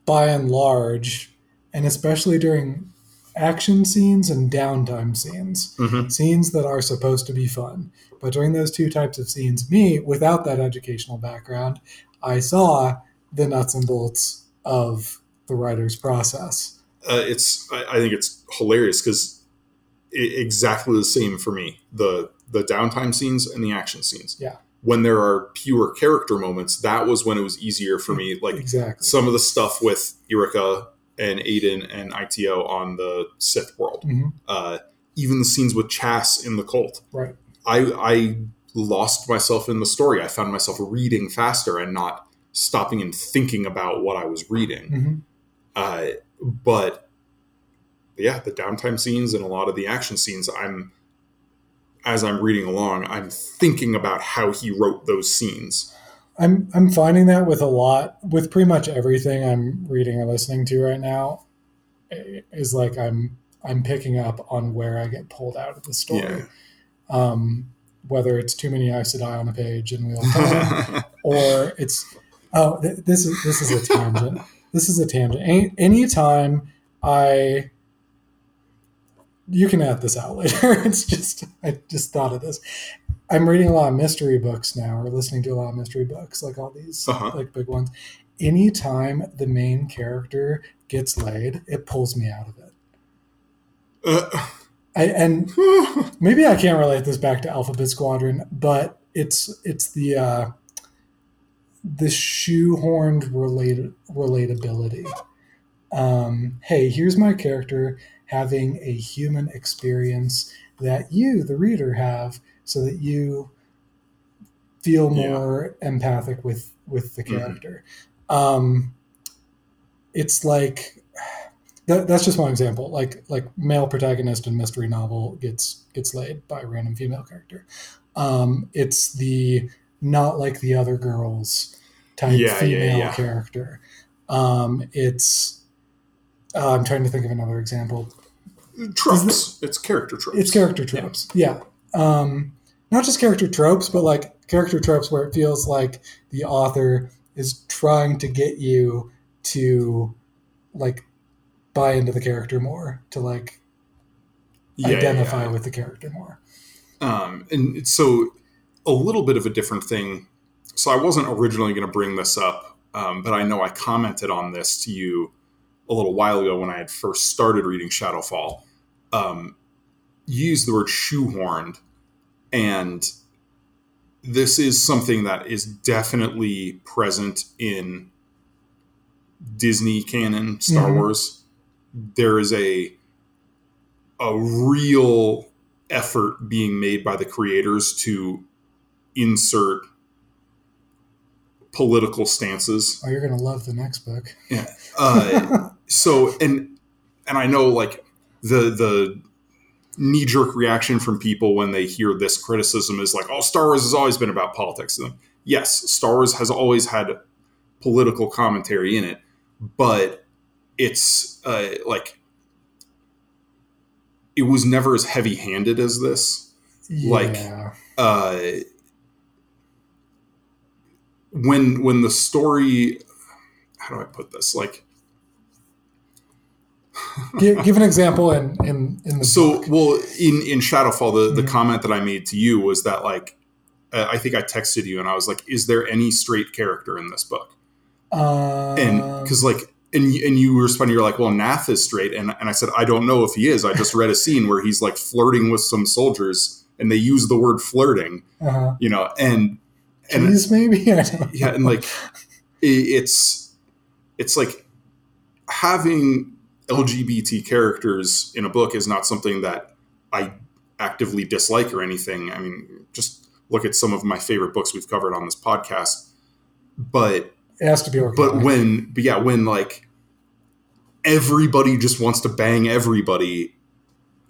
by and large, and especially during action scenes and downtime scenes, Mm-hmm. scenes that are supposed to be fun. But during those two types of scenes, me, without that educational background, I saw the nuts and bolts of the writer's process. Uh, it's I, I think it's hilarious because exactly the same for me the the downtime scenes and the action scenes. Yeah. When there are pure character moments, that was when it was easier for me. Like exactly. some of the stuff with Yrica and Adan and IT-O on the Sith world. Mhm. Uh, even the scenes with Chass in the cult. Right. I I lost myself in the story. I found myself reading faster and not stopping and thinking about what I was reading. hmm Uh, but yeah, the downtime scenes and a lot of the action scenes, I'm as I'm reading along, I'm thinking about how he wrote those scenes. I'm I'm finding that with a lot with pretty much everything I'm reading or listening to right now is like I'm I'm picking up on where I get pulled out of the story. Yeah. Um, whether it's too many Aes Sedai on a page real time, or it's oh th- this is this is a tangent. this is a tangent. Any anytime I you can add this out later. it's just I just thought of this. I'm reading a lot of mystery books now, or listening to a lot of mystery books, like all these Uh-huh. like big ones. Anytime the main character gets laid, it pulls me out of it. Uh, I, and maybe I can't relate this back to Alphabet Squadron, but it's it's the uh, the shoehorned related relatability. Um, hey, here's my character having a human experience that you, the reader, have, so that you feel Yeah. more empathic with with the Mhm. character. Um, it's like that, that's just one example. Like like male protagonist in mystery novel gets gets laid by a random female character. Um, it's the not like the other girls type Yeah, yeah, female yeah. character. Um, it's uh, I'm trying to think of another example. Tropes. It's character tropes. It's character tropes. Yeah. Um, not just character tropes, but like character tropes where it feels like the author is trying to get you to like buy into the character more, to like Yeah, yeah, identify yeah. with the character more. Um, and so a little bit of a different thing. So I wasn't originally going to bring this up, um, but I know I commented on this to you a little while ago when I had first started reading Shadowfall. Um, you used the word shoehorned, and this is something that is definitely present in Disney canon, Star Mhm. Wars. There is a a real effort being made by the creators to insert political stances Oh, you're gonna love the next book. uh, so and and I know like the the knee jerk reaction from people when they hear this criticism is like, "Oh, Star Wars has always been about politics." And yes, Star Wars has always had political commentary in it, but it's uh, like it was never as heavy handed as this. Like- uh, when when the story how do I put this? Like give, give an example in in in the so book. well in in Shadowfall the the Mhm. comment that I made to you was that like uh, I think I texted you and I was like is there any straight character in this book Um, and because like and and you responded you're like well Nath is straight and and I said I don't know if he is I just read a scene where he's like flirting with some soldiers and they use the word flirting uh-huh. you know and and Keize, maybe yeah and like i it's it's like having lgbt characters in a book is not something that i actively dislike or anything i mean just look at some of my favorite books we've covered on this podcast but It has to be but when but yeah when like everybody just wants to bang everybody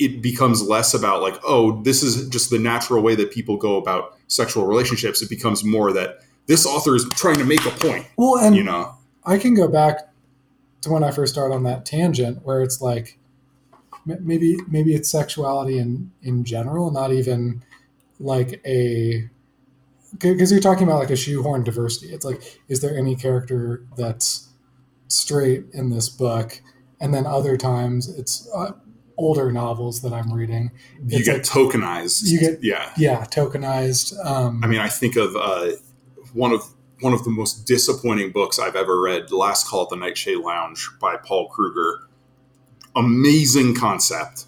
it becomes less about like, oh, this is just the natural way that people go about sexual relationships. It becomes more that this author is trying to make a point. Well, and You know, I can go back to when I first started on that tangent where it's like maybe maybe it's sexuality in in general, not even like a because you're talking about like a shoehorn diversity. It's like, is there any character that's straight in this book? And then other times it's uh, older novels that I'm reading. you get like- tokenized. You get- yeah. Yeah, tokenized. Um, I mean, I think of uh, one of one of the most disappointing books I've ever read, "The Last Call at the Nightshade Lounge" by Paul Krueger. Amazing concept.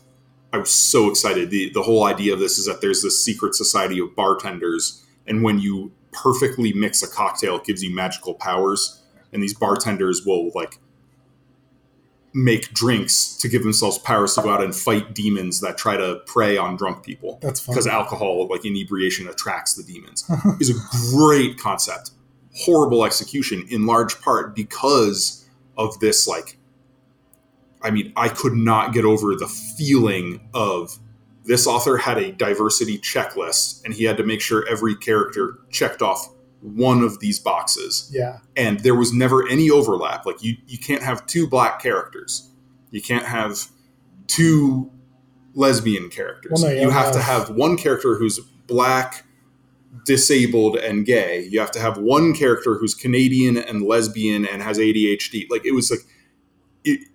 I was so excited. the The whole idea of this is that there's this secret society of bartenders, and when you perfectly mix a cocktail, it gives you magical powers. And these bartenders will like make drinks to give themselves powers to go out and fight demons that try to prey on drunk people that's because alcohol like inebriation attracts the demons is a great concept horrible execution in large part because of this like i mean i could not get over the feeling of this author had a diversity checklist and he had to make sure every character checked off one of these boxes yeah, and there was never any overlap. Like you, you can't have two black characters. You can't have two lesbian characters. Well, no, you you have to have- have one character who's black, disabled, and gay. You have to have one character who's Canadian and lesbian and has ADHD. Like it was like it,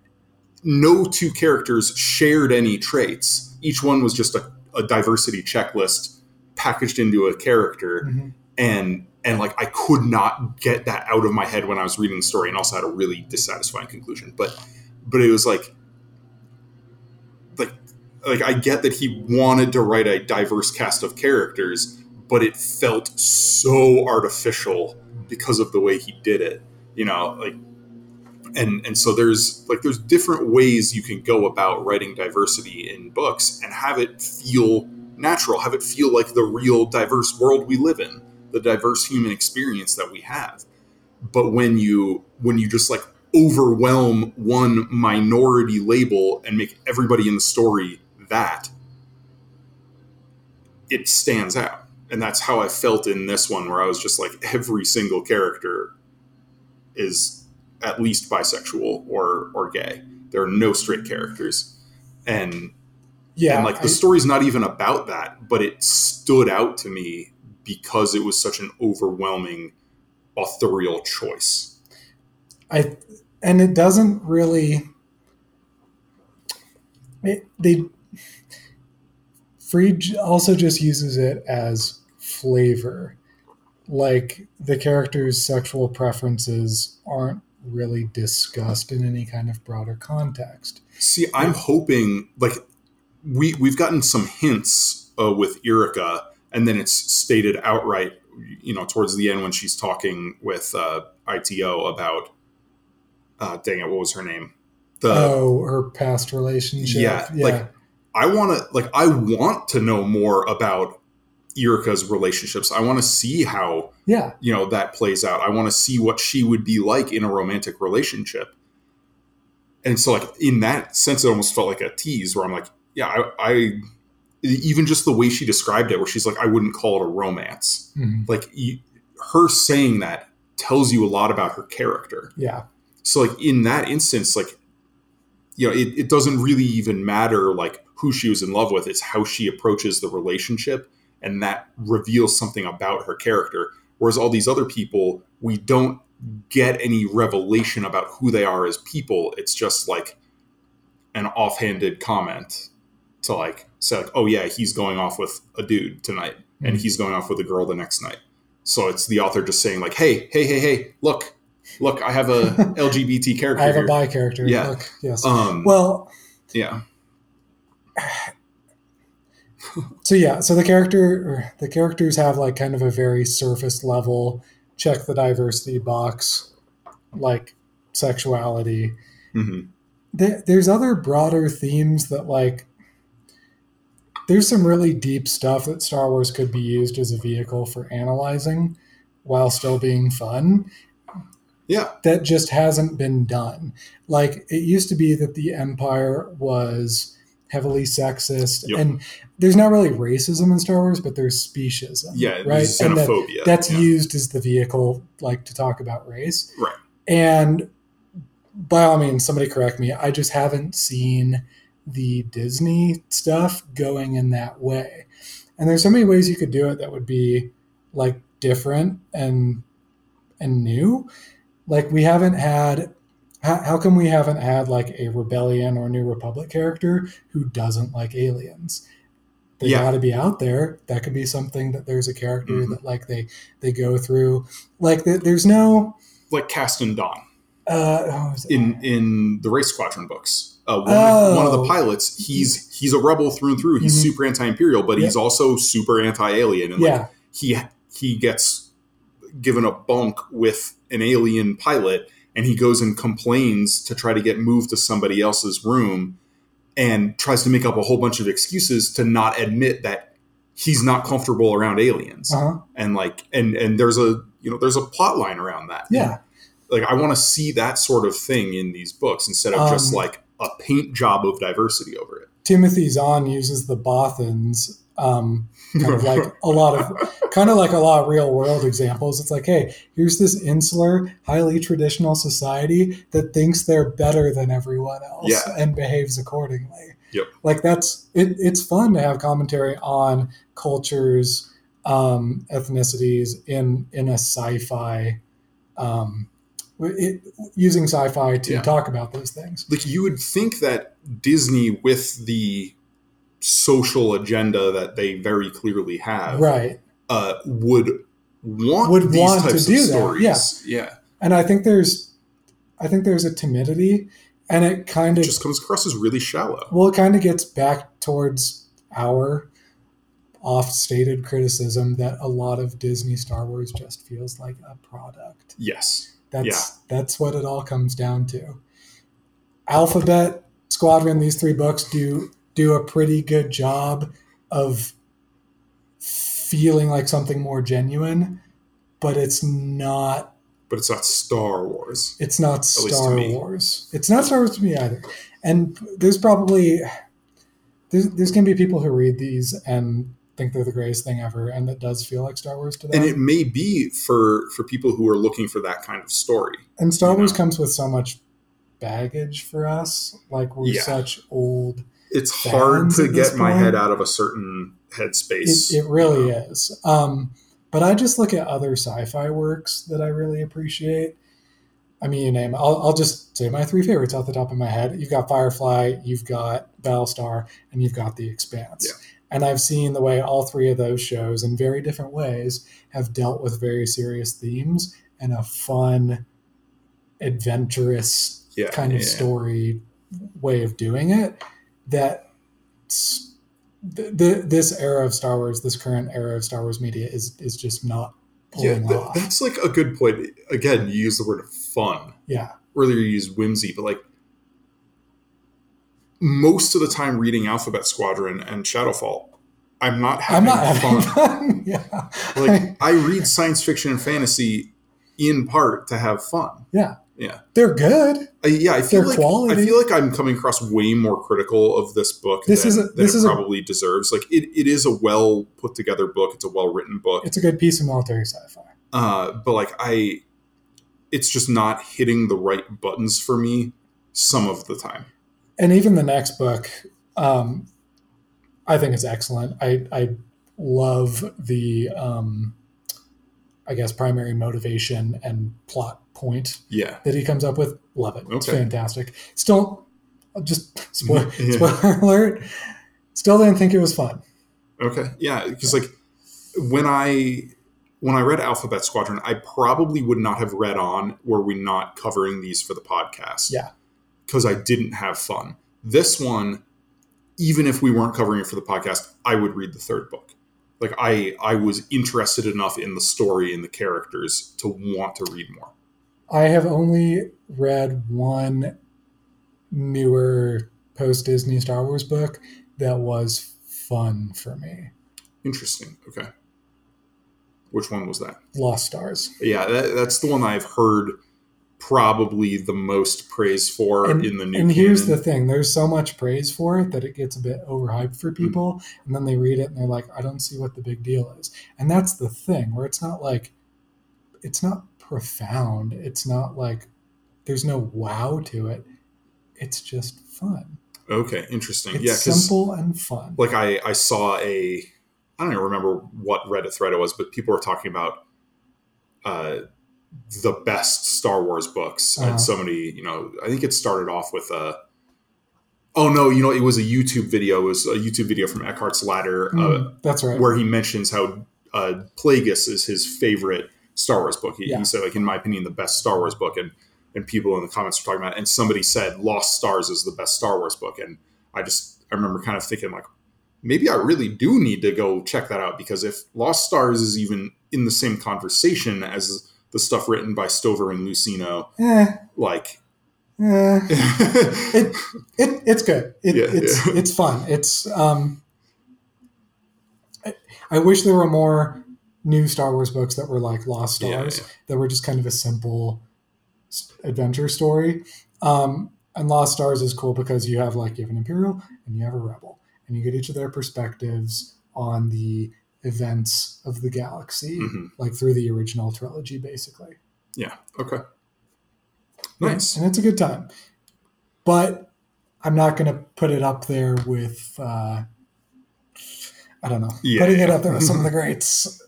no two characters shared any traits. Each one was just a, a diversity checklist packaged into a character Mhm. and and like I could not get that out of my head when I was reading the story, and also had a really dissatisfying conclusion. But but it was like like like I get that he wanted to write a diverse cast of characters, but it felt so artificial because of the way he did it. You know, like and and so there's like there's different ways you can go about writing diversity in books and have it feel natural, have it feel like the real diverse world we live in the diverse human experience that we have but when you when you just like overwhelm one minority label and make everybody in the story that it stands out and that's how i felt in this one where i was just like every single character is at least bisexual or or gay there are no straight characters and yeah. and like the I- story's not even about that but it stood out to me because it was such an overwhelming authorial choice I and it doesn't really. It, they Freed also just uses it as flavor, like the character's sexual preferences aren't really discussed in any kind of broader context. see i'm hoping like we we've gotten some hints uh, with Yrica, and then it's stated outright you know towards the end when she's talking with uh, IT-O about uh, dang it what was her name the oh, her past relationship. Yeah, like- I want to like I want to know more about Yrica's relationships. I want to see how yeah, you know that plays out. I want to see what she would be like in a romantic relationship. And so, like in that sense, it almost felt like a tease where I'm like, yeah, I, I even just the way she described it, where she's like, I wouldn't call it a romance. Mhm. Like you, her saying that tells you a lot about her character. yeah, So like in that instance, like you know, it, it doesn't really even matter like who she was in love with. It's how she approaches the relationship, and that reveals something about her character. Whereas all these other people, we don't get any revelation about who they are as people. It's just like an offhanded comment to like say like, oh yeah, he's going off with a dude tonight, and Mhm. he's going off with a girl the next night. So it's the author just saying like, hey, hey, hey, hey, look, look, I have a LGBT character I have a bi character. Yeah. Look, yes. Um, well, yeah, so yeah, so the character, the characters have like kind of a very surface level check the diversity box, like sexuality. hmm There, there's other broader themes that like. There's some really deep stuff that Star Wars could be used as a vehicle for analyzing, while still being fun. yeah, that just hasn't been done. Like it used to be that the Empire was heavily sexist, Yep. and there's not really racism in Star Wars, but there's speciesism. Yeah, right. And that- that's yeah. used as the vehicle, like to talk about race. Right. And by all means, somebody correct me. I just haven't seen the Disney stuff going in that way. And there's so many ways you could do it that would be like different and and new. Like we haven't had how, how come we haven't had like a rebellion or new republic character who doesn't like aliens? They Yeah. got to be out there. That could be something that there's a character Mhm. that like they they go through. Like th- there's no like Castin Donn uh, oh, in in the Wraith Squadron books. Uh, one, Oh. one of the pilots, he's he's a rebel through and through. He's Mhm. super anti-imperial, but he's also super anti-alien, and like, yeah, he he gets given a bunk with an alien pilot and he goes and complains to try to get moved to somebody else's room and tries to make up a whole bunch of excuses to not admit that he's not comfortable around aliens uh-huh. and like and and there's a you know there's a plot line around that yeah. like i want to see that sort of thing in these books instead of just Um, like a paint job of diversity over it Timothy Zahn uses the Bothans, um, kind of like a lot of, kind of like a lot of real world examples. It's like, hey, here's this insular, highly traditional society that thinks they're better than everyone else Yeah. and behaves accordingly. Yep. Like that's it. It's fun to have commentary on cultures, um, ethnicities in in a sci-fi. Um, it, using sci-fi to Yeah. talk about those things. like you would think that Disney, with the social agenda that they very clearly have, Right. uh, would want Would these want to do of that, stories. yeah. yeah. and I think there's, I think there's a timidity, and it kind of just comes across as really shallow. well, it kind of gets back towards our oft-stated criticism that a lot of Disney Star Wars just feels like a product. Yes. That's Yeah. that's what it all comes down to. Alphabet Squadron, these three books do do a pretty good job of feeling like something more genuine, but it's not But it's not Star Wars. It's not Star. Wars. It's not Star Wars to me either. And there's probably there's, there's going to be people who read these and think they're the greatest thing ever, and it does feel like Star Wars to them. And it may be for for people who are looking for that kind of story. And Star Wars know. comes with so much baggage for us. Like we're Yeah. such old. It's hard to get my point? head out of a certain headspace. It, it really you know? is. Um, but I just look at other sci-fi works that I really appreciate. I mean, you name. It. I'll, I'll just say my three favorites off the top of my head. You've got Firefly, you've got Battlestar, and you've got The Expanse. Yeah. And I've seen the way all three of those shows, in very different ways, have dealt with very serious themes in a fun, adventurous Yeah, kind of yeah. story way of doing it. That th- th- this era of Star Wars, this current era of Star Wars media, is is just not Yeah, pulling th- off. that's like a good point. Again, you use the word fun. yeah, Earlier, you used whimsy, but like most of the time reading Alphabet Squadron and Shadowfall, I'm not I'm having not having fun. fun. yeah, like I read science fiction and fantasy in part to have fun. yeah, Yeah. they're good. I, yeah, I feel like quality. I feel like I'm coming across way more critical of this book This than, is a- than this it is a- probably deserves. Like it, it is a well put together book. It's a well written book. It's a good piece of military sci-fi. Uh, but like I, it's just not hitting the right buttons for me some of the time. and even the next book um, i think is excellent i i love the um, i guess primary motivation and plot point Yeah. that he comes up with love it it's fantastic still just spoil, Yeah. spoiler alert still didn't think it was fun Okay. Yeah, because like when I when I read Alphabet Squadron, I probably would not have read on were we not covering these for the podcast. Yeah. Because I didn't have fun. This one, even if we weren't covering it for the podcast, I would read the third book. Like I I was interested enough in the story and the characters to want to read more. I have only read one newer post disney star wars book that was fun for me Interesting. Okay. Which one was that? lost stars Yeah, that, that's the one I've heard probably the most praise for and, in the new and here's the thing there's so much praise for it that it gets a bit overhyped for Mm-hmm. people and then they read it and they're like i don't see what the big deal is and that's the thing where it's not like it's not profound it's not like there's no wow to it it's just fun okay, interesting. it's yeah, simple and fun like I, I saw a I don't even remember what Reddit thread it was, but people were talking about uh, the best Star Wars books, Uh-huh. and somebody. You know, I think it started off with a. Oh no! You know, it was a YouTube video. It was a YouTube video from Eckhart's Ladder, uh, Mm, that's right where he mentions how uh, Plagueis is his favorite Star Wars book. He, Yeah. he said, like, in my opinion, the best Star Wars book, and and people in the comments were talking about, it, and somebody said Lost Stars is the best Star Wars book, and I just I remember kind of thinking like, maybe I really do need to go check that out because if Lost Stars is even in the same conversation as the stuff written by Stover and Luceno, eh, like, eh. it, it it's good. It, Yeah, it's yeah. it's fun. It's um. I, I wish there were more new Star Wars books that were like Lost Stars yeah. that were just kind of a simple adventure story. Um, and Lost Stars is cool because you have like you have an Imperial and you have a Rebel, and you get each of their perspectives on the events of the galaxy, Mhm. like through the original trilogy, basically. yeah, okay, nice. and it's a good time. But I'm not going to put it up there with, uh, I don't know, Yeah, putting it up there with some of the greats.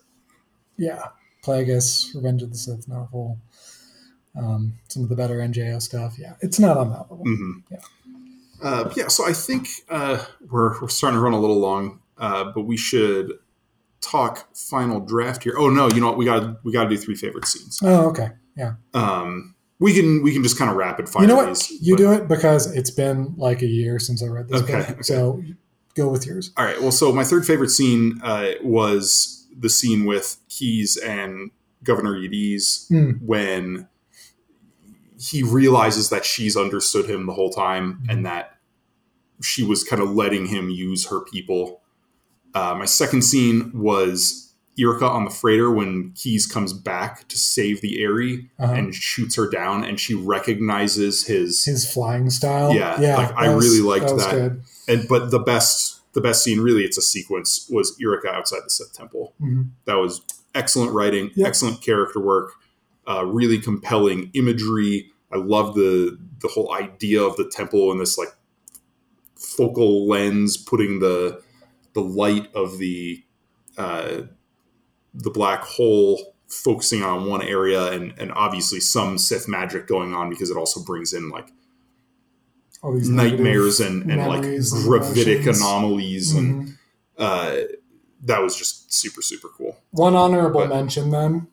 Yeah, Plagueis, Revenge of the Sith novel, um, some of the better NJO stuff. Yeah, it's not on that level. hmm Yeah. Uh, yeah, so I think uh, we're, we're starting to run a little long, uh, but we should talk final draft here. Oh no, you know what? We got we got to do three favorite scenes. Oh, okay. Yeah. Um, we can we can just kind of rapid fire you know what? these. You but- do it because it's been like a year since I read this Okay, book. okay. So go with yours. All right. Well, so my third favorite scene uh, was the scene with Keize and Governor Yediz Hmm. when he realizes that she's understood him the whole time Mhm. and that she was kind of letting him use her people. Uh, my second scene was Yrica on the freighter when Keize comes back to save the Airy Uh-huh. and shoots her down, and she recognizes his His flying style. Yeah, Yeah. like, I was- really liked was that. and but the best the best scene really it's a sequence was Yrica outside the Sith temple. Mhm. That was excellent writing, Yep. excellent character work, uh, really compelling imagery. I love the the whole idea of the temple and this like focal lens putting the the light of the uh, the black hole focusing on one area and and obviously some Sith magic going on because it also brings in like All these nightmares and, and like and gravitic anomalies and Mhm. uh, that was just super super cool One honorable But- mention then,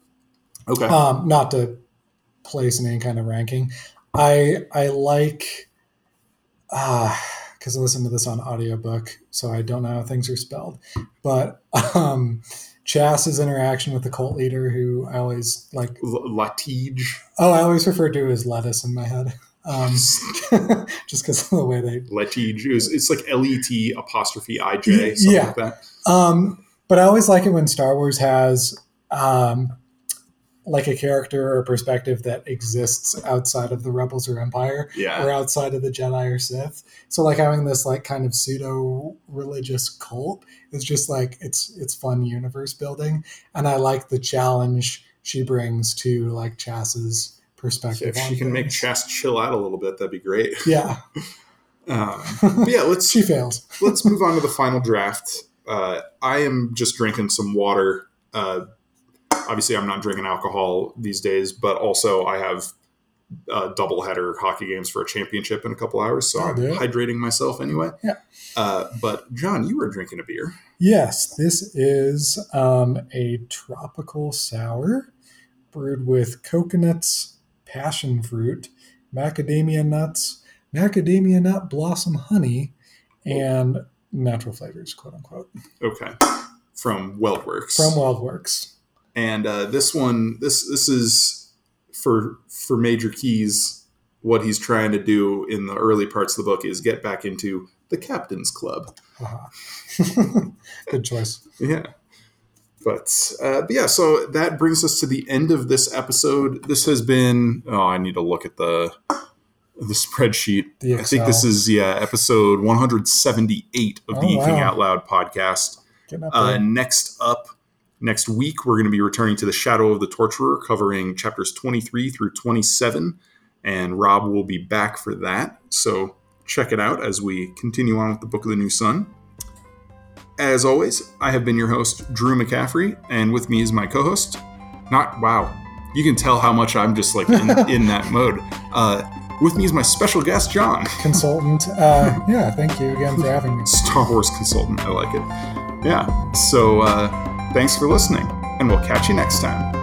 okay um, not to place in any kind of ranking. I I like ah because I listened to this on audiobook, so I don't know how things are spelled. But um Chass's interaction with the cult leader who I always like L- Latij oh, I always refer to as lettuce in my head. Um, just because of the way they Letij it was, it's like L-E-T apostrophe I-J something Yeah. like that Um, but I always like it when Star Wars has um, like a character or perspective that exists outside of the Rebels or Empire yeah or outside of the Jedi or Sith. So like having this like kind of pseudo religious cult is just like it's it's fun universe building, and I like the challenge she brings to like Chass's perspective. if she can make. Chass chill out a little bit that'd be great yeah, um, but yeah let's she fails. let's move on to the final draft. Uh, I am just drinking some water. Uh, obviously, I'm not drinking alcohol these days, but also I have uh, double header hockey games for a championship in a couple hours, so Oh, I'm dude. hydrating myself anyway. Yeah. Uh, but John, you were drinking a beer. Yes, this is um, a tropical sour brewed with coconuts, passion fruit, macadamia nuts, macadamia nut blossom honey, and natural flavors, quote unquote, Okay, from WeldWerks. from WildWorks. and uh, this one, this this is for for Major Keize. What he's trying to do in the early parts of the book is get back into the Captain's Club. Haha. Good choice. Yeah. But, uh, but yeah, so that brings us to the end of this episode. This has been. Oh, I need to look at the the spreadsheet. The I think this is yeah episode 178 of the Oh, Inking wow. Out Loud podcast. Up Uh, next up, next week, we're going to be returning to the Shadow of the Torturer, covering chapters 23 through 27, and Rob will be back for that. So check it out as we continue on with the Book of the New Sun. As always, I have been your host, Drew McCaffrey, and with me is my co-host. Not wow, you can tell how much I'm just like in, in that mode. Uh, with me is my special guest, John, consultant. Uh, yeah, thank you again for having me. Star Wars consultant. I like it. Yeah. So uh, thanks for listening, and we'll catch you next time.